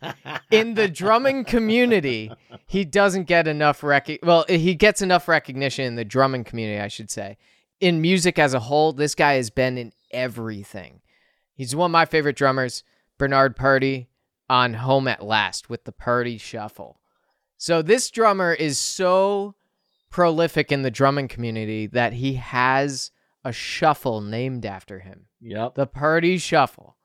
In the drumming community, he doesn't get enough rec well, he gets enough recognition in the drumming community, I should say in music as a whole, this guy has been in everything. He's one of my favorite drummers, Bernard Purdie, on Home at Last with the Purdie Shuffle. So this drummer is so prolific in the drumming community that he has a shuffle named after him. Yep. The Purdie Shuffle.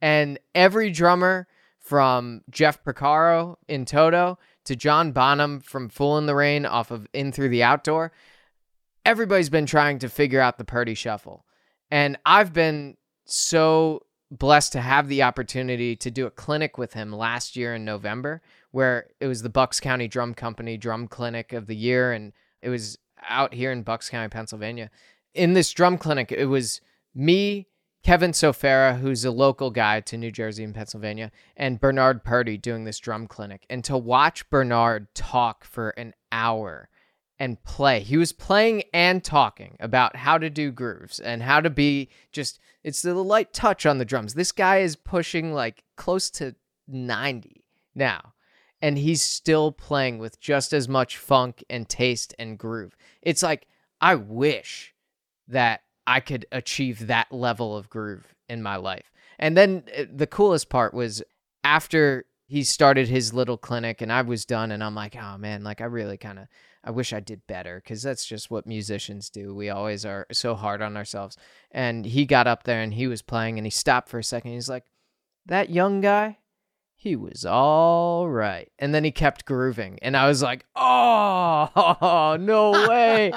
And every drummer from Jeff Porcaro in Toto to John Bonham from Fool in the Rain off of In Through the Outdoor everybody's been trying to figure out the Purdie Shuffle. And I've been so blessed to have the opportunity to do a clinic with him last year in November, where it was the Bucks County Drum Company Drum Clinic of the year. And it was out here in Bucks County, Pennsylvania. In this drum clinic, it was me, Kevin Sofera, who's a local guy to New Jersey and Pennsylvania, and Bernard Purdie doing this drum clinic. And to watch Bernard talk for an hour and play. He was playing and talking about how to do grooves and how to be just it's the light touch on the drums. This guy is pushing like close to 90 now and he's still playing with just as much funk and taste and groove. It's like I wish that I could achieve that level of groove in my life. And then uh, the coolest part was after he started his little clinic and I was done and I'm like, "Oh man, like I really kind of I wish I did better cuz that's just what musicians do. We always are so hard on ourselves." And he got up there and he was playing and he stopped for a second. He's like, "That young guy, he was all right." And then he kept grooving and I was like, "Oh, *laughs* no way."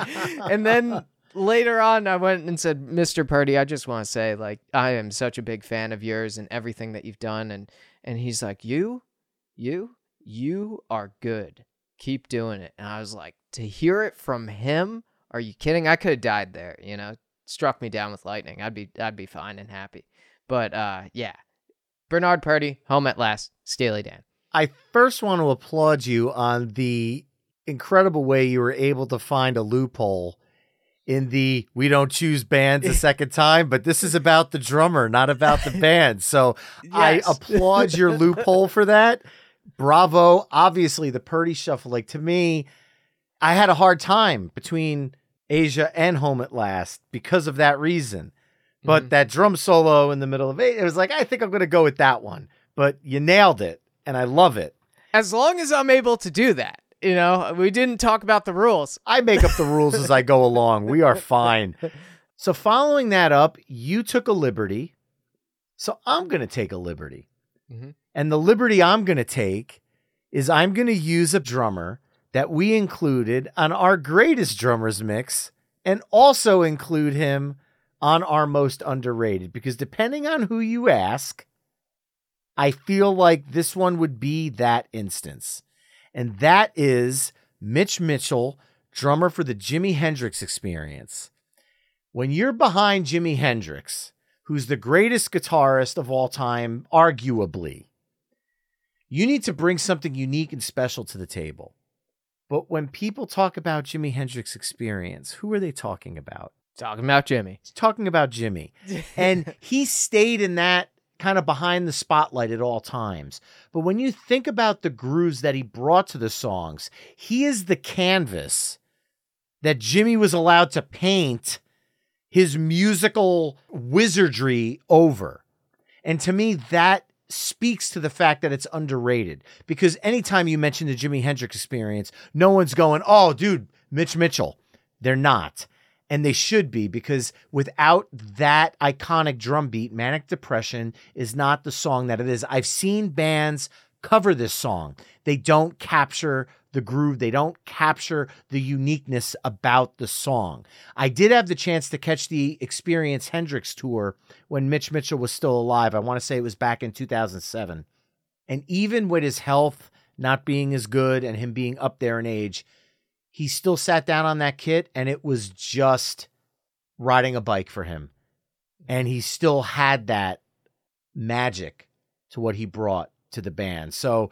and then later on I went and said, "Mr. Purdie, I just want to say like I am such a big fan of yours and everything that you've done." And and he's like, "You? You? You are good. Keep doing it." And I was like, "To hear it from him? Are you kidding? I could have died there, you know. Struck me down with lightning. I'd be I'd be fine and happy." But uh yeah. Bernard Purdie, home at last. Steely Dan. I first want to applaud you on the incredible way you were able to find a loophole in the we don't choose bands a *laughs* second time, but this is about the drummer, not about the band. So I applaud your *laughs* loophole for that. Bravo. Obviously, the Purdie Shuffle, like to me, I had a hard time between Aja and Home at Last because of that reason. But Mhm. that drum solo in the middle of it, it was like, I think I'm going to go with that one. But you nailed it, and I love it. As long as I'm able to do that. You know, we didn't talk about the rules. I make up the rules as I go along. We are fine. So, following that up, you took a liberty. So, I'm going to take a liberty. Mhm. And the liberty I'm going to take is I'm going to use a drummer that we included on our greatest drummers mix and also include him on our most underrated because depending on who you ask, I feel like this one would be that instance. And that is Mitch Mitchell, drummer for the Jimi Hendrix experience. When you're behind Jimi Hendrix, who's the greatest guitarist of all time, arguably, you need to bring something unique and special to the table. But when people talk about Jimi Hendrix experience, who are they talking about? Talking about Jimi. He's talking about Jimi. *laughs* And he stayed in that kind of behind the spotlight at all times. But when you think about the grooves that he brought to the songs, he is the canvas that Jimi was allowed to paint his musical wizardry over. And to me, that speaks to the fact that it's underrated because anytime you mention the Jimi Hendrix experience, no one's going, oh, dude, Mitch Mitchell. They're not. And they should be because without that iconic drum beat, Manic Depression is not the song that it is. I've seen bands cover this song. They don't capture the groove, they don't capture the uniqueness about the song. I did have the chance to catch the Experience Hendrix tour when Mitch Mitchell was still alive. I want to say it was back in 2007. And even with his health not being as good and him being up there in age, he still sat down on that kit and it was just riding a bike for him. And he still had that magic to what he brought to the band. So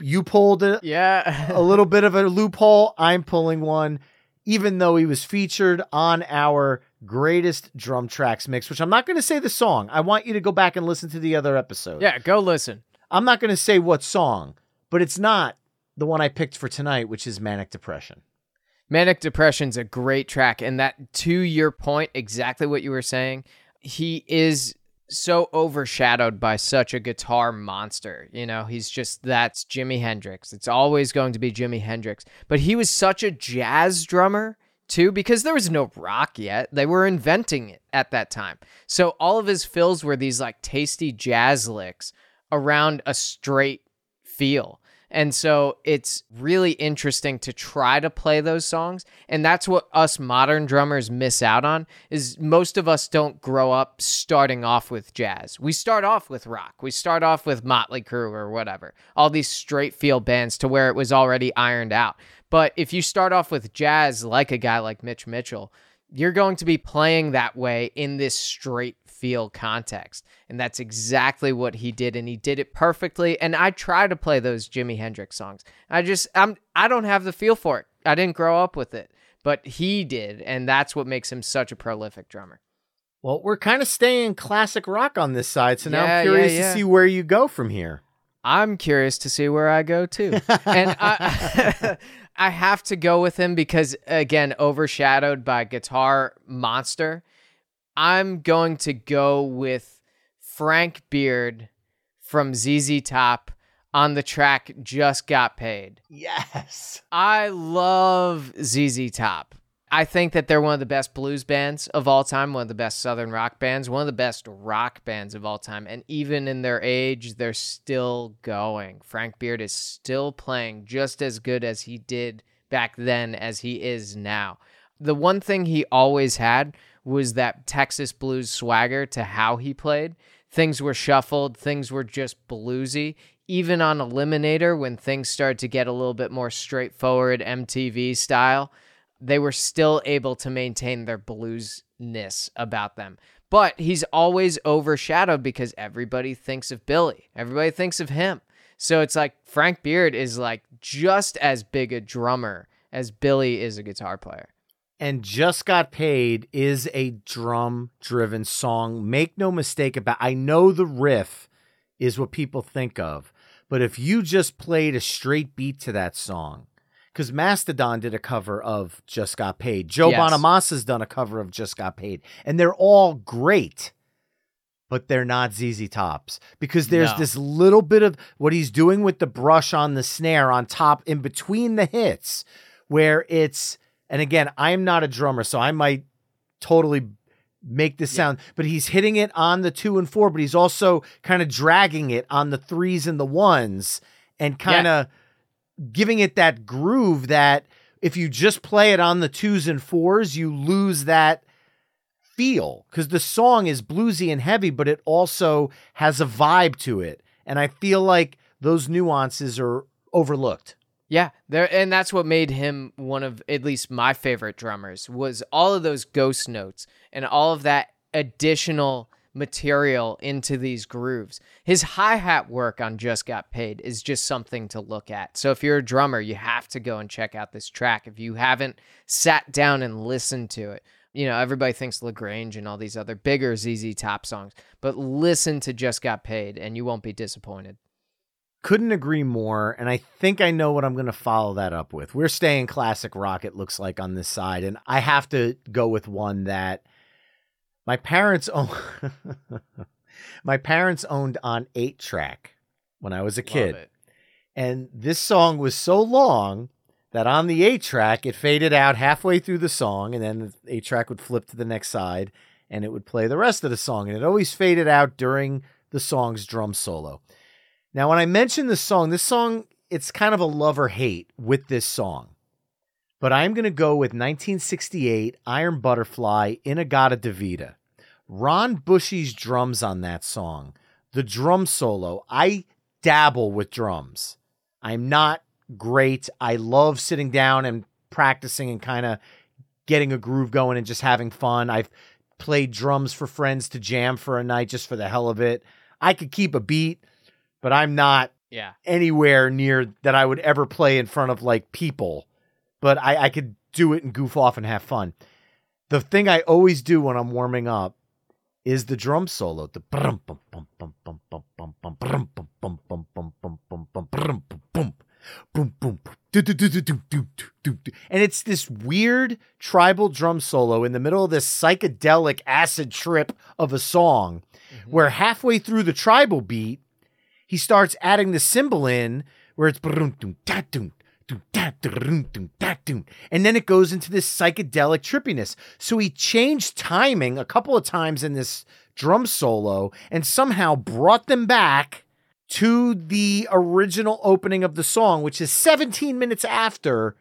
you pulled a, Yeah. a little bit of a loophole. I'm pulling one, even though he was featured on our greatest drum tracks mix, which I'm not going to say the song. I want you to go back and listen to the other episode. yeah, go listen. I'm not going to say what song, but it's not the one I picked for tonight, which is Manic Depression. Manic Depression's a great track. And that, to your point, exactly what you were saying, he is so overshadowed by such a guitar monster. You know, he's just that's Jimi Hendrix. It's always going to be Jimi Hendrix. But he was such a jazz drummer too because there was no rock yet. They were inventing it at that time. So all of his fills were these like tasty jazz licks around a straight feel. And so it's really interesting to try to play those songs. And that's what us modern drummers miss out on is most of us don't grow up starting off with jazz. We start off with rock. We start off with Motley Crue or whatever. All these straight feel bands to where it was already ironed out. But if you start off with jazz like a guy like Mitch Mitchell, you're going to be playing that way in this straight feel context. And that's exactly what he did and he did it perfectly. And I try to play those Jimi Hendrix songs. I just I'm I don't have the feel for it. I didn't grow up with it, but he did and that's what makes him such a prolific drummer. Well, we're kind of staying classic rock on this side, so now Yeah, I'm yeah, curious yeah. to see where you go from here. I'm curious to see where I go too. and I *laughs* I have to go with him because again, overshadowed by Guitar Monster. I'm going to go with Frank Beard from ZZ Top on the track Just Got Paid. Yes. I love ZZ Top. I think that they're one of the best blues bands of all time, one of the best southern rock bands, one of the best rock bands of all time. And even in their age, they're still going. Frank Beard is still playing just as good as he did back then as he is now. The one thing he always had was that Texas blues swagger to how he played. Things were shuffled, things were just bluesy. Even on Eliminator, when things started to get a little bit more straightforward MTV style, they were still able to maintain their bluesness about them. But he's always overshadowed because everybody thinks of Billy, everybody thinks of him. So it's like Frank Beard is like just as big a drummer as Billy is a guitar player and just got paid is a drum driven song make no mistake about i know the riff is what people think of but if you just played a straight beat to that song because mastodon did a cover of just got paid joe Yes. bonamassa done a cover of just got paid and they're all great but they're not ZZ Tops because there's No. this little bit of what he's doing with the brush on the snare on top in between the hits where it's and again, I'm not a drummer, so I might totally make this sound, but he's hitting it on the two and four, but he's also kind of dragging it on the threes and the ones and kind of giving it that groove that if you just play it on the twos and fours, you lose that feel because the song is bluesy and heavy, but it also has a vibe to it. And I feel like those nuances are overlooked. Yeah, there and that's what made him one of at least my favorite drummers was all of those ghost notes and all of that additional material into these grooves. His hi-hat work on Just Got Paid is just something to look at. So if you're a drummer, you have to go and check out this track if you haven't sat down and listened to it. You know, everybody thinks LaGrange and all these other bigger ZZ Top songs, but listen to Just Got Paid and you won't be disappointed. Couldn't agree more. And I think I know what I'm going to follow that up with. We're staying classic rock, it looks like, on this side. And I have to go with one that my parents own. *laughs* my parents owned on eight track when I was a kid. It. And this song was so long that on the eight track, it faded out halfway through the song, and then the eight track would flip to the next side and it would play the rest of the song. And it always faded out during the song's drum solo. Now, when I mention this song, this song, it's kind of a love or hate with this song. But I'm going to go with 1968 Iron Butterfly In-A-Gadda-Da-Vida. Ron Bushy's drums on that song, the drum solo. I dabble with drums. I'm not great. I love sitting down and practicing and kind of getting a groove going and just having fun. I've played drums for friends to jam for a night just for the hell of it. I could keep a beat, but I'm not yeah. anywhere near that I would ever play in front of like people. But I, I could do it and goof off and have fun. The thing I always do when I'm warming up is the drum solo. The and it's this weird tribal drum solo in the middle of this psychedelic acid trip of a song mm-hmm. where halfway through the tribal beat, he starts adding the cymbal in where it's and then it goes into this psychedelic trippiness. So he changed timing a couple of times in this drum solo and somehow brought them back to the original opening of the song, which is 17 minutes after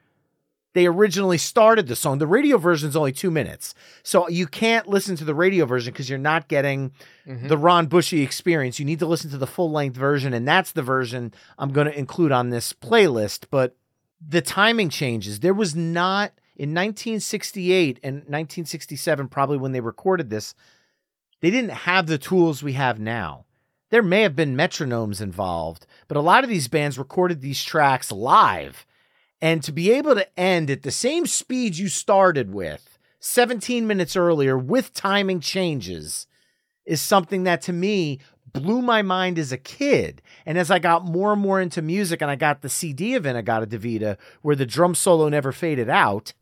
they originally started the song. The radio version is only two minutes. So you can't listen to the radio version because you're not getting mm-hmm. the Ron Bushy experience. You need to listen to the full length version. And that's the version I'm going to include on this playlist. But the timing changes. There was not in 1968 and 1967, probably when they recorded this, they didn't have the tools we have now. There may have been metronomes involved, but a lot of these bands recorded these tracks live. And to be able to end at the same speed you started with 17 minutes earlier with timing changes is something that to me blew my mind as a kid. And as I got more and more into music and I got the CD of In-A-Gadda-Da-Vida where the drum solo never faded out,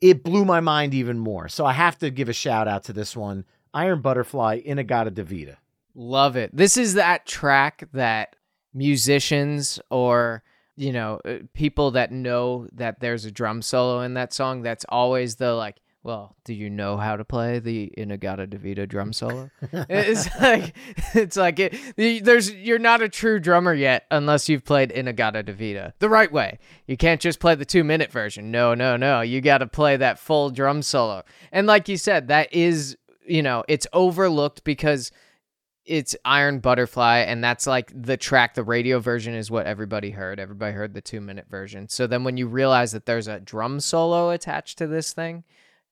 it blew my mind even more. So I have to give a shout out to this one Iron Butterfly In-A-Gadda-Da-Vida. Love it. This is that track that musicians or you know uh, people that know that there's a drum solo in that song that's always the like well do you know how to play the In-A-Gadda-Da-Vida drum solo? *laughs* It's like it's like it, there's you're not a true drummer yet unless you've played In-A-Gadda-Da-Vida the right way. You can't just play the two minute version. No no no. You got to play that full drum solo. And like you said that is you know it's overlooked because it's Iron Butterfly, and that's like the track. The radio version is what everybody heard. Everybody heard the two minute version. So then when you realize that there's a drum solo attached to this thing,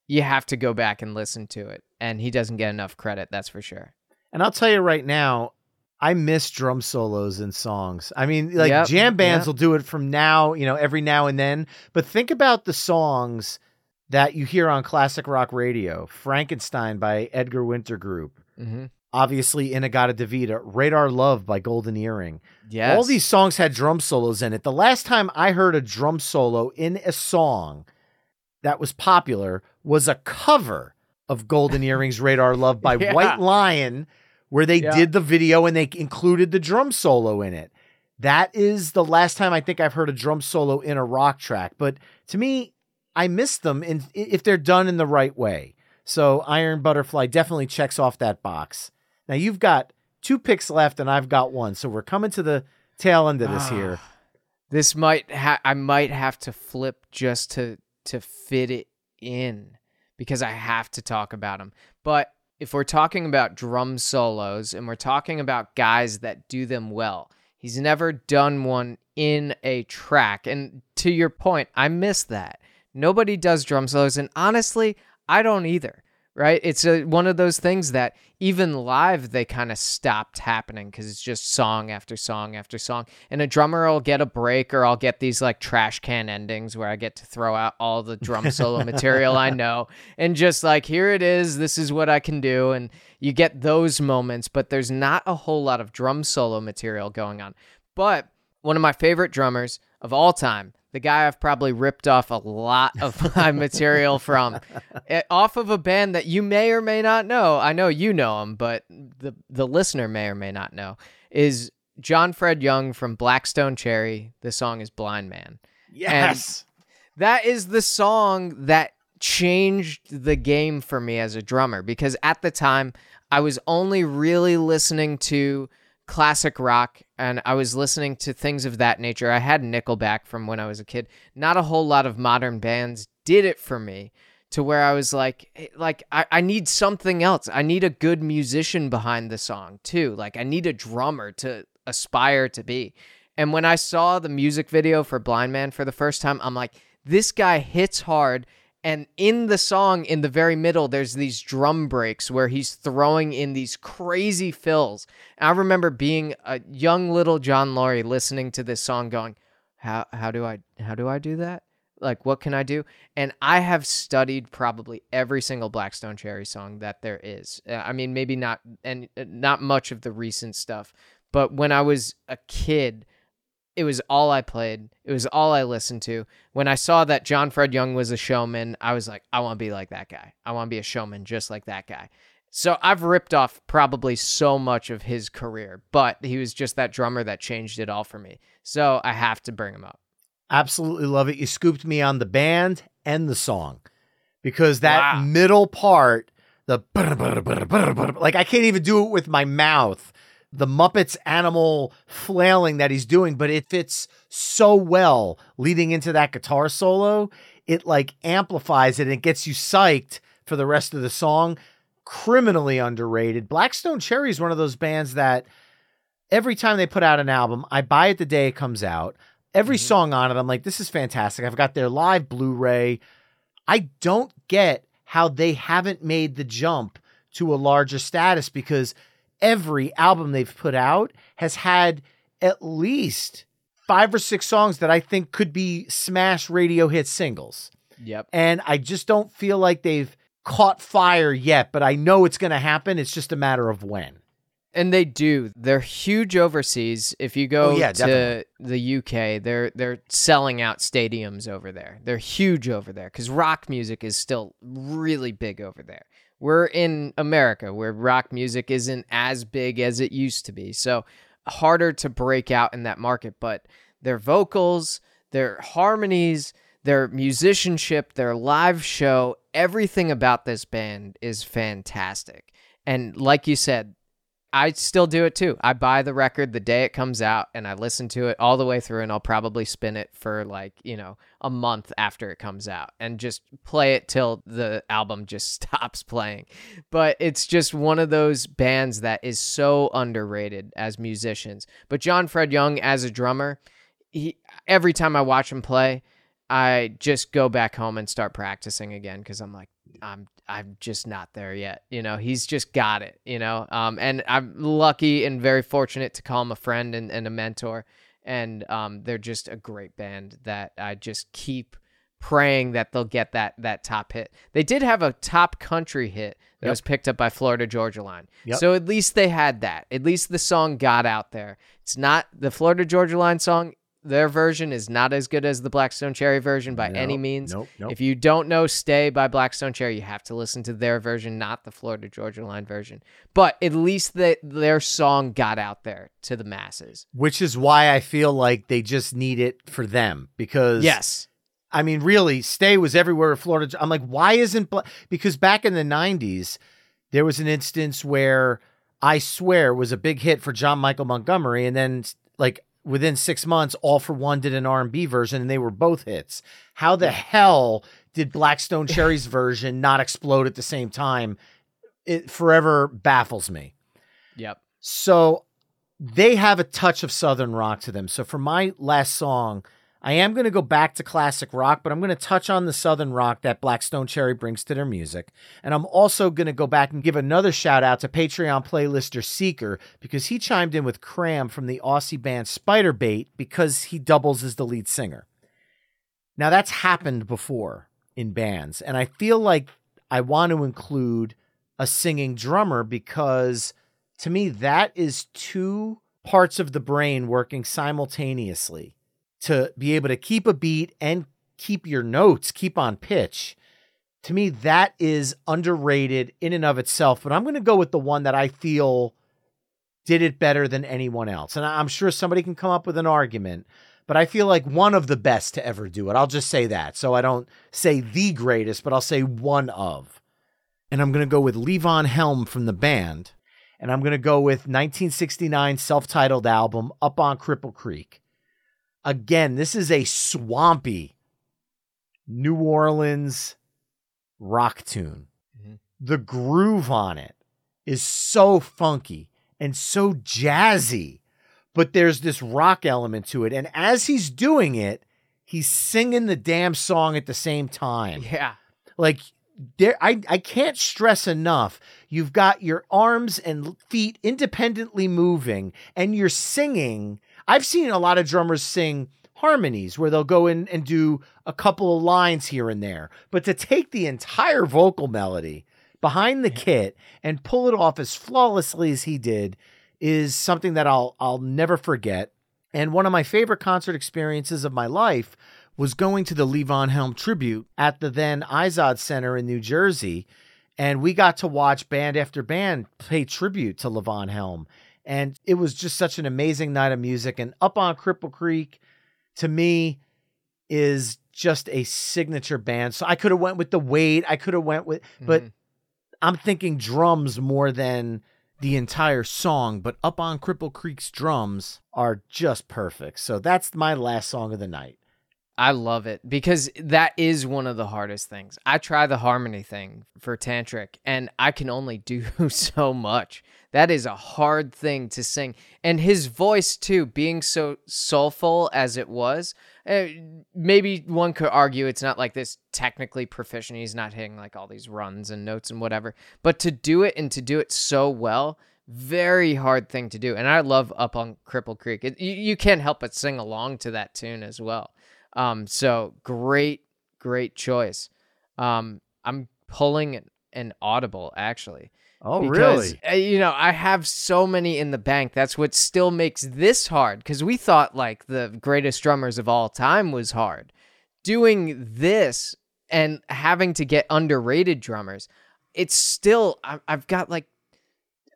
you have to go back and listen to it. And he doesn't get enough credit, that's for sure. And I'll tell you right now, I miss drum solos in songs. I mean, like Yep, jam bands yep. will do it from now, you know, every now and then. But think about the songs that you hear on classic rock radio Frankenstein by Edgar Winter Group. Mm-hmm. Obviously, In-A-Gadda-Da-Vida, Radar Love by Golden Earring. Yes. All these songs had drum solos in it. The last time I heard a drum solo in a song that was popular was a cover of Golden *laughs* Earrings Radar Love by Yeah. White Lion, where they Yeah. did the video and they included the drum solo in it. That is the last time I think I've heard a drum solo in a rock track. But to me, I miss them in, if they're done in the right way. So Iron Butterfly definitely checks off that box. Now you've got two picks left and I've got one. So we're coming to the tail end of this ah, here. This might ha- I might have to flip just to to fit it in because I have to talk about them. But if we're talking about drum solos and we're talking about guys that do them well, he's never done one in a track. And to your point, I miss that. Nobody does drum solos and honestly, I don't either. Right? It's a, one of those things that even live they kind of stopped happening because it's just song after song after song. And a drummer will get a break, or I'll get these like trash can endings where I get to throw out all the drum solo *laughs* material I know and just like, here it is, this is what I can do. And you get those moments, but there's not a whole lot of drum solo material going on. But one of my favorite drummers of all time, the guy I've probably ripped off a lot of *laughs* my material from, eh, off of a band that you may or may not know. I know you know him, but the the listener may or may not know is John Fred Young from Black Stone Cherry. The song is Blind Man. Yes. That is the song that changed the game for me as a drummer because at the time I was only really listening to classic rock and I was listening to things of that nature. I had Nickelback from when I was a kid. Not a whole lot of modern bands did it for me to where I was like eh, like I, I need something else. I need a good musician behind the song too. Like I need a drummer to aspire to be. And when I saw the music video for Blind Man for the first time, I'm like, this guy hits hard. And in the song, in the very middle, there's these drum breaks where he's throwing in these crazy fills. And I remember being a young little Jon Loree listening to this song, going, "How how do I how do I do that? Like, what can I do?" And I have studied probably every single Black Stone Cherry song that there is. Uh, I mean, maybe not and uh, not much of the recent stuff, but when I was a kid it was all I played. It was all I listened to. When I saw that John Fred Young was a showman, I was like, I want to be like that guy. I want to be a showman just like that guy. So I've ripped off probably so much of his career, but he was just that drummer that changed it all for me. So I have to bring him up. Absolutely love it. You scooped me on the band and the song because that Wow. middle part, the like I can't even do it with my mouth. The Muppets animal flailing that he's doing, but it fits so well leading into that guitar solo. It like amplifies it and it gets you psyched for the rest of the song. Criminally underrated. Black Stone Cherry is one of those bands that every time they put out an album, I buy it the day it comes out. Every mm-hmm. song on it, I'm like, this is fantastic. I've got their live Blu ray. I don't get how they haven't made the jump to a larger status because every album they've put out has had at least five or six songs that I think could be smash radio hit singles. Yep. And I just don't feel like they've caught fire yet, but I know it's going to happen. It's just a matter of when. And they do. They're huge overseas. If you go Oh, yeah, to definitely. the UK, they're they're selling out stadiums over there. They're huge over there because rock music is still really big over there. We're in America where rock music isn't as big as it used to be. So harder to break out in that market, but their vocals, their harmonies, their musicianship, their live show, everything about this band is fantastic. And like you said, I still do it too. I buy the record the day it comes out and I listen to it all the way through and I'll probably spin it for like, you know, a month after it comes out and just play it till the album just *laughs* stops playing. But it's just one of those bands that is so underrated as musicians. But John Fred Young as a drummer, he every time I watch him play, I just go back home and start practicing again because I'm like, I'm I'm just not there yet. You know, he's just got it, you know. Um, and I'm lucky and very fortunate to call him a friend and, and a mentor. And um, they're just a great band that I just keep praying that they'll get that that top hit. They did have a top country hit that Yep. was picked up by Florida Georgia Line. Yep. So at least they had that. At least the song got out there. It's not the Florida Georgia Line song. Their version is not as good as the Black Stone Cherry version by any means. nope, nope. If you don't know Stay by Black Stone Cherry, you have to listen to their version, not the Florida Georgia Line version. But at least the, their song got out there to the masses. Which is why I feel like they just need it for them because Yes. I mean, really, Stay was everywhere in Florida. I'm like, why isn't Bla-? because back in the '90s, there was an instance where I swear was a big hit for John Michael Montgomery, and then like within six months, All-4-One did an R&B version, and they were both hits. How the hell did Black Stone Cherry's *laughs* version not explode at the same time? It forever baffles me. Yep. So they have a touch of southern rock to them. So for my last song, I am going to go back to classic rock, but I'm going to touch on the southern rock that Black Stone Cherry brings to their music. And I'm also going to go back and give another shout out to Patreon playlister Seeker because he chimed in with Kram from the Aussie band Spiderbait because he doubles as the lead singer. Now that's happened before in bands, and I feel like I want to include a singing drummer because to me that is two parts of the brain working simultaneously to be able to keep a beat and keep your notes, keep on pitch. To me, that is underrated in and of itself. But I'm going to go with the one that I feel did it better than anyone else. And I'm sure somebody can come up with an argument, but I feel like one of the best to ever do it. I'll just say that. So I don't say the greatest, but I'll say one of. And I'm going to go with Levon Helm from the band. And I'm going to go with 1969 self titled album, Up on Cripple Creek. Again, this is a swampy New Orleans rock tune. Mhm. The groove on it is so funky and so jazzy, but there's this rock element to it. And as he's doing it, he's singing the damn song at the same time Yeah. like there I, I can't stress enough you've got your arms and feet independently moving and you're singing i've seen a lot of drummers sing harmonies where they'll go in and do a couple of lines here and there but to take the entire vocal melody behind the kit and pull it off as flawlessly as he did is something that I'll I'll never forget and one of my favorite concert experiences of my life was going to the Levon Helm tribute at the then Izod Center in New Jersey. And we got to watch band after band pay tribute to Levon Helm. And it was just such an amazing night of music. And Up on Cripple Creek, to me, is just a signature band. So I could have went with the weight. I could have went with, but Mhm. I'm thinking drums more than the entire song. But Up on Cripple Creek's drums are just perfect. So that's my last song of the night. I love it because that is one of the hardest things. I try the harmony thing for tantric and I can only *laughs* do so much. That is a hard thing to sing. And his voice too, being so soulful as it was, uh, maybe one could argue it's not like this technically proficient. He's not hitting like all these runs and notes and whatever. But to do it and to do it so well, very hard thing to do. And I love Up on Cripple Creek. It, you, you can't help but sing along to that tune as well. Um, so great, great choice. Um, I'm pulling an, an audible actually. Oh, because, uh, you know, I have so many in the bank. That's what still makes this hard because we thought like the greatest drummers of all time was hard. Doing this and having to get underrated drummers, it's still, I've got like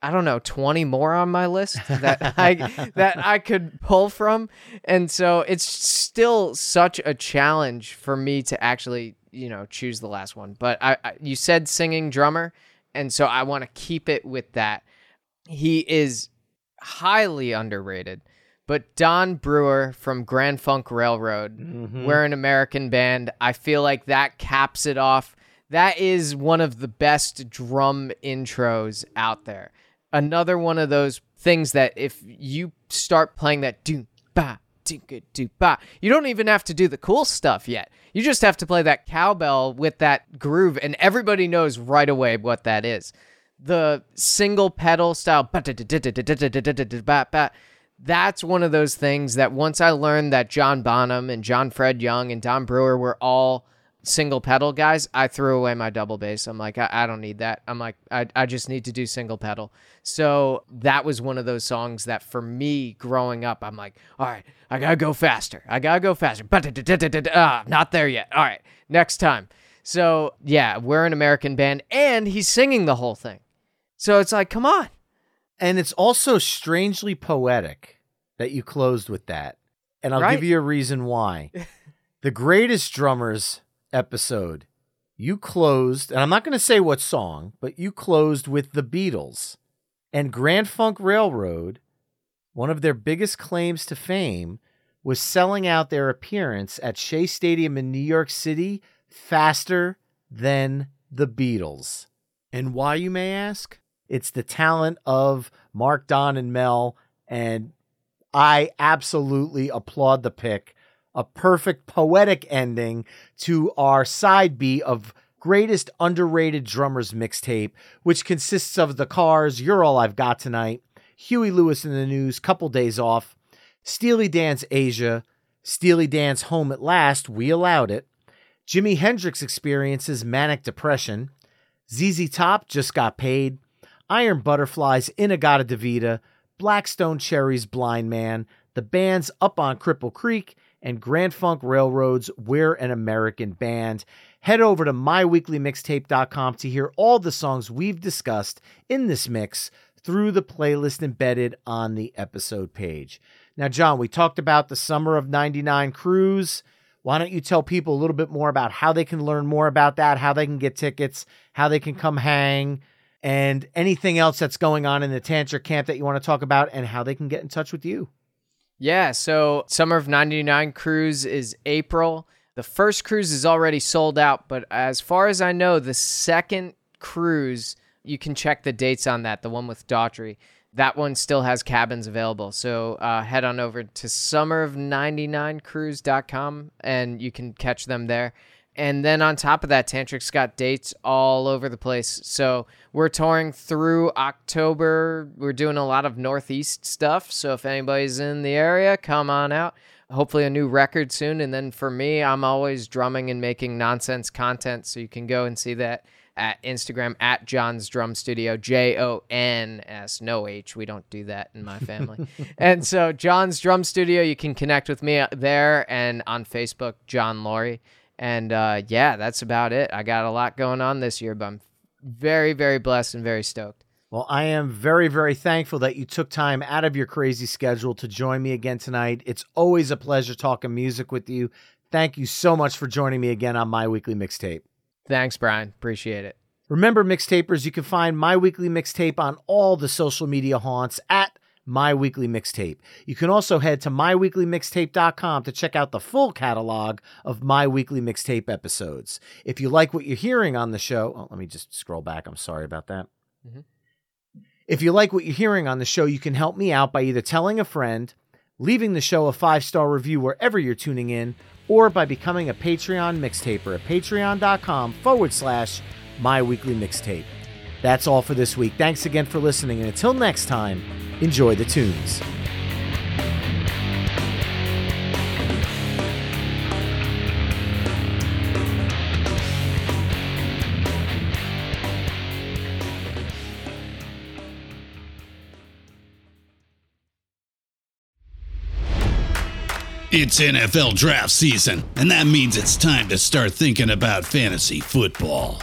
I don't know, 20 more on my list that *laughs* I that I could pull from. And so it's still such a challenge for me to actually, you know, choose the last one. But I, I you said singing drummer, and so I want to keep it with that. He is highly underrated. But Don Brewer from Grand Funk Railroad, Mm-hmm. we're an American band. I feel like that caps it off. That is one of the best drum intros out there another one of those things that if you start playing that do ba do do ba, you don't even have to do the cool stuff yet. You just have to play that cowbell with that groove, and everybody knows right away what that is. The single pedal style, that's one of those things that once I learned that John Bonham and John Fred Young and Don Brewer were all single pedal guys, I threw away my double bass. I'm like, I, I don't need that. I'm like, I, I just need to do single pedal. So that was one of those songs that for me growing up, I'm like, all right, I gotta go faster. I gotta go faster. Ah, not there yet. All right, next time. So yeah, we're an American band and he's singing the whole thing. So it's like, come on. And it's also strangely poetic that you closed with that. And I'll Right. give you a reason why. *laughs* the greatest drummers episode, you closed, and I'm not going to say what song, but you closed with the Beatles and Grand Funk Railroad. One of their biggest claims to fame was selling out their appearance at Shea Stadium in New York City faster than the Beatles. And why, you may ask? It's the talent of Mark, Don, and Mel. And I absolutely applaud the pick. A perfect poetic ending to our side B of greatest underrated drummers mixtape, which consists of The Cars, You're All I've Got Tonight, Huey Lewis and the News, Couple Days Off, Steely Dan's Aja, Steely Dan's Home at Last, We Allowed It, Jimi Hendrix Experiences Manic Depression, ZZ Top Just Got Paid, Iron Butterflies In-A-Gadda-Da-Vida, Blackstone Cherries Blind Man, the band's Up on Cripple Creek, and Grand Funk Railroad's We're an American Band. Head over to myweeklymixtape.com to hear all the songs we've discussed in this mix through the playlist embedded on the episode page. Now, Jon, we talked about the Summer of 99 cruise. Why don't you tell people a little bit more about how they can learn more about that, how they can get tickets, how they can come hang, and anything else that's going on in the Tantric camp that you want to talk about, and how they can get in touch with you? Yeah, so Summer of 99 cruise is April. The first cruise is already sold out, but as far as I know, the second cruise, you can check the dates on that, the one with Daughtry. That one still has cabins available. So uh, head on over to summerof99cruise.com and you can catch them there. And then on top of that, Tantric's got dates all over the place. So we're touring through October. We're doing a lot of Northeast stuff. So if anybody's in the area, come on out. Hopefully, a new record soon. And then for me, I'm always drumming and making nonsense content. So you can go and see that at Instagram at Jon's Drum Studio, J O N S, no H. We don't do that in my family. *laughs* and so, Jon's Drum Studio, you can connect with me there and on Facebook, Jon Loree. And uh, yeah, that's about it. I got a lot going on this year, but I'm very, very blessed and very stoked. Well, I am very, very thankful that you took time out of your crazy schedule to join me again tonight. It's always a pleasure talking music with you. Thank you so much for joining me again on My Weekly Mixtape. Thanks, Brian. Appreciate it. Remember, mixtapers, you can find My Weekly Mixtape on all the social media haunts at My Weekly Mixtape. You can also head to myweeklymixtape.com to check out the full catalog of My Weekly Mixtape episodes. If you like what you're hearing on the show, oh, let me just scroll back. I'm sorry about that. Mm-hmm. If you like what you're hearing on the show, you can help me out by either telling a friend, leaving the show a five star review wherever you're tuning in, or by becoming a Patreon mixtaper at patreon.com forward slash my weekly mixtape. That's all for this week. Thanks again for listening, and until next time, enjoy the tunes. It's NFL draft season, and that means it's time to start thinking about fantasy football.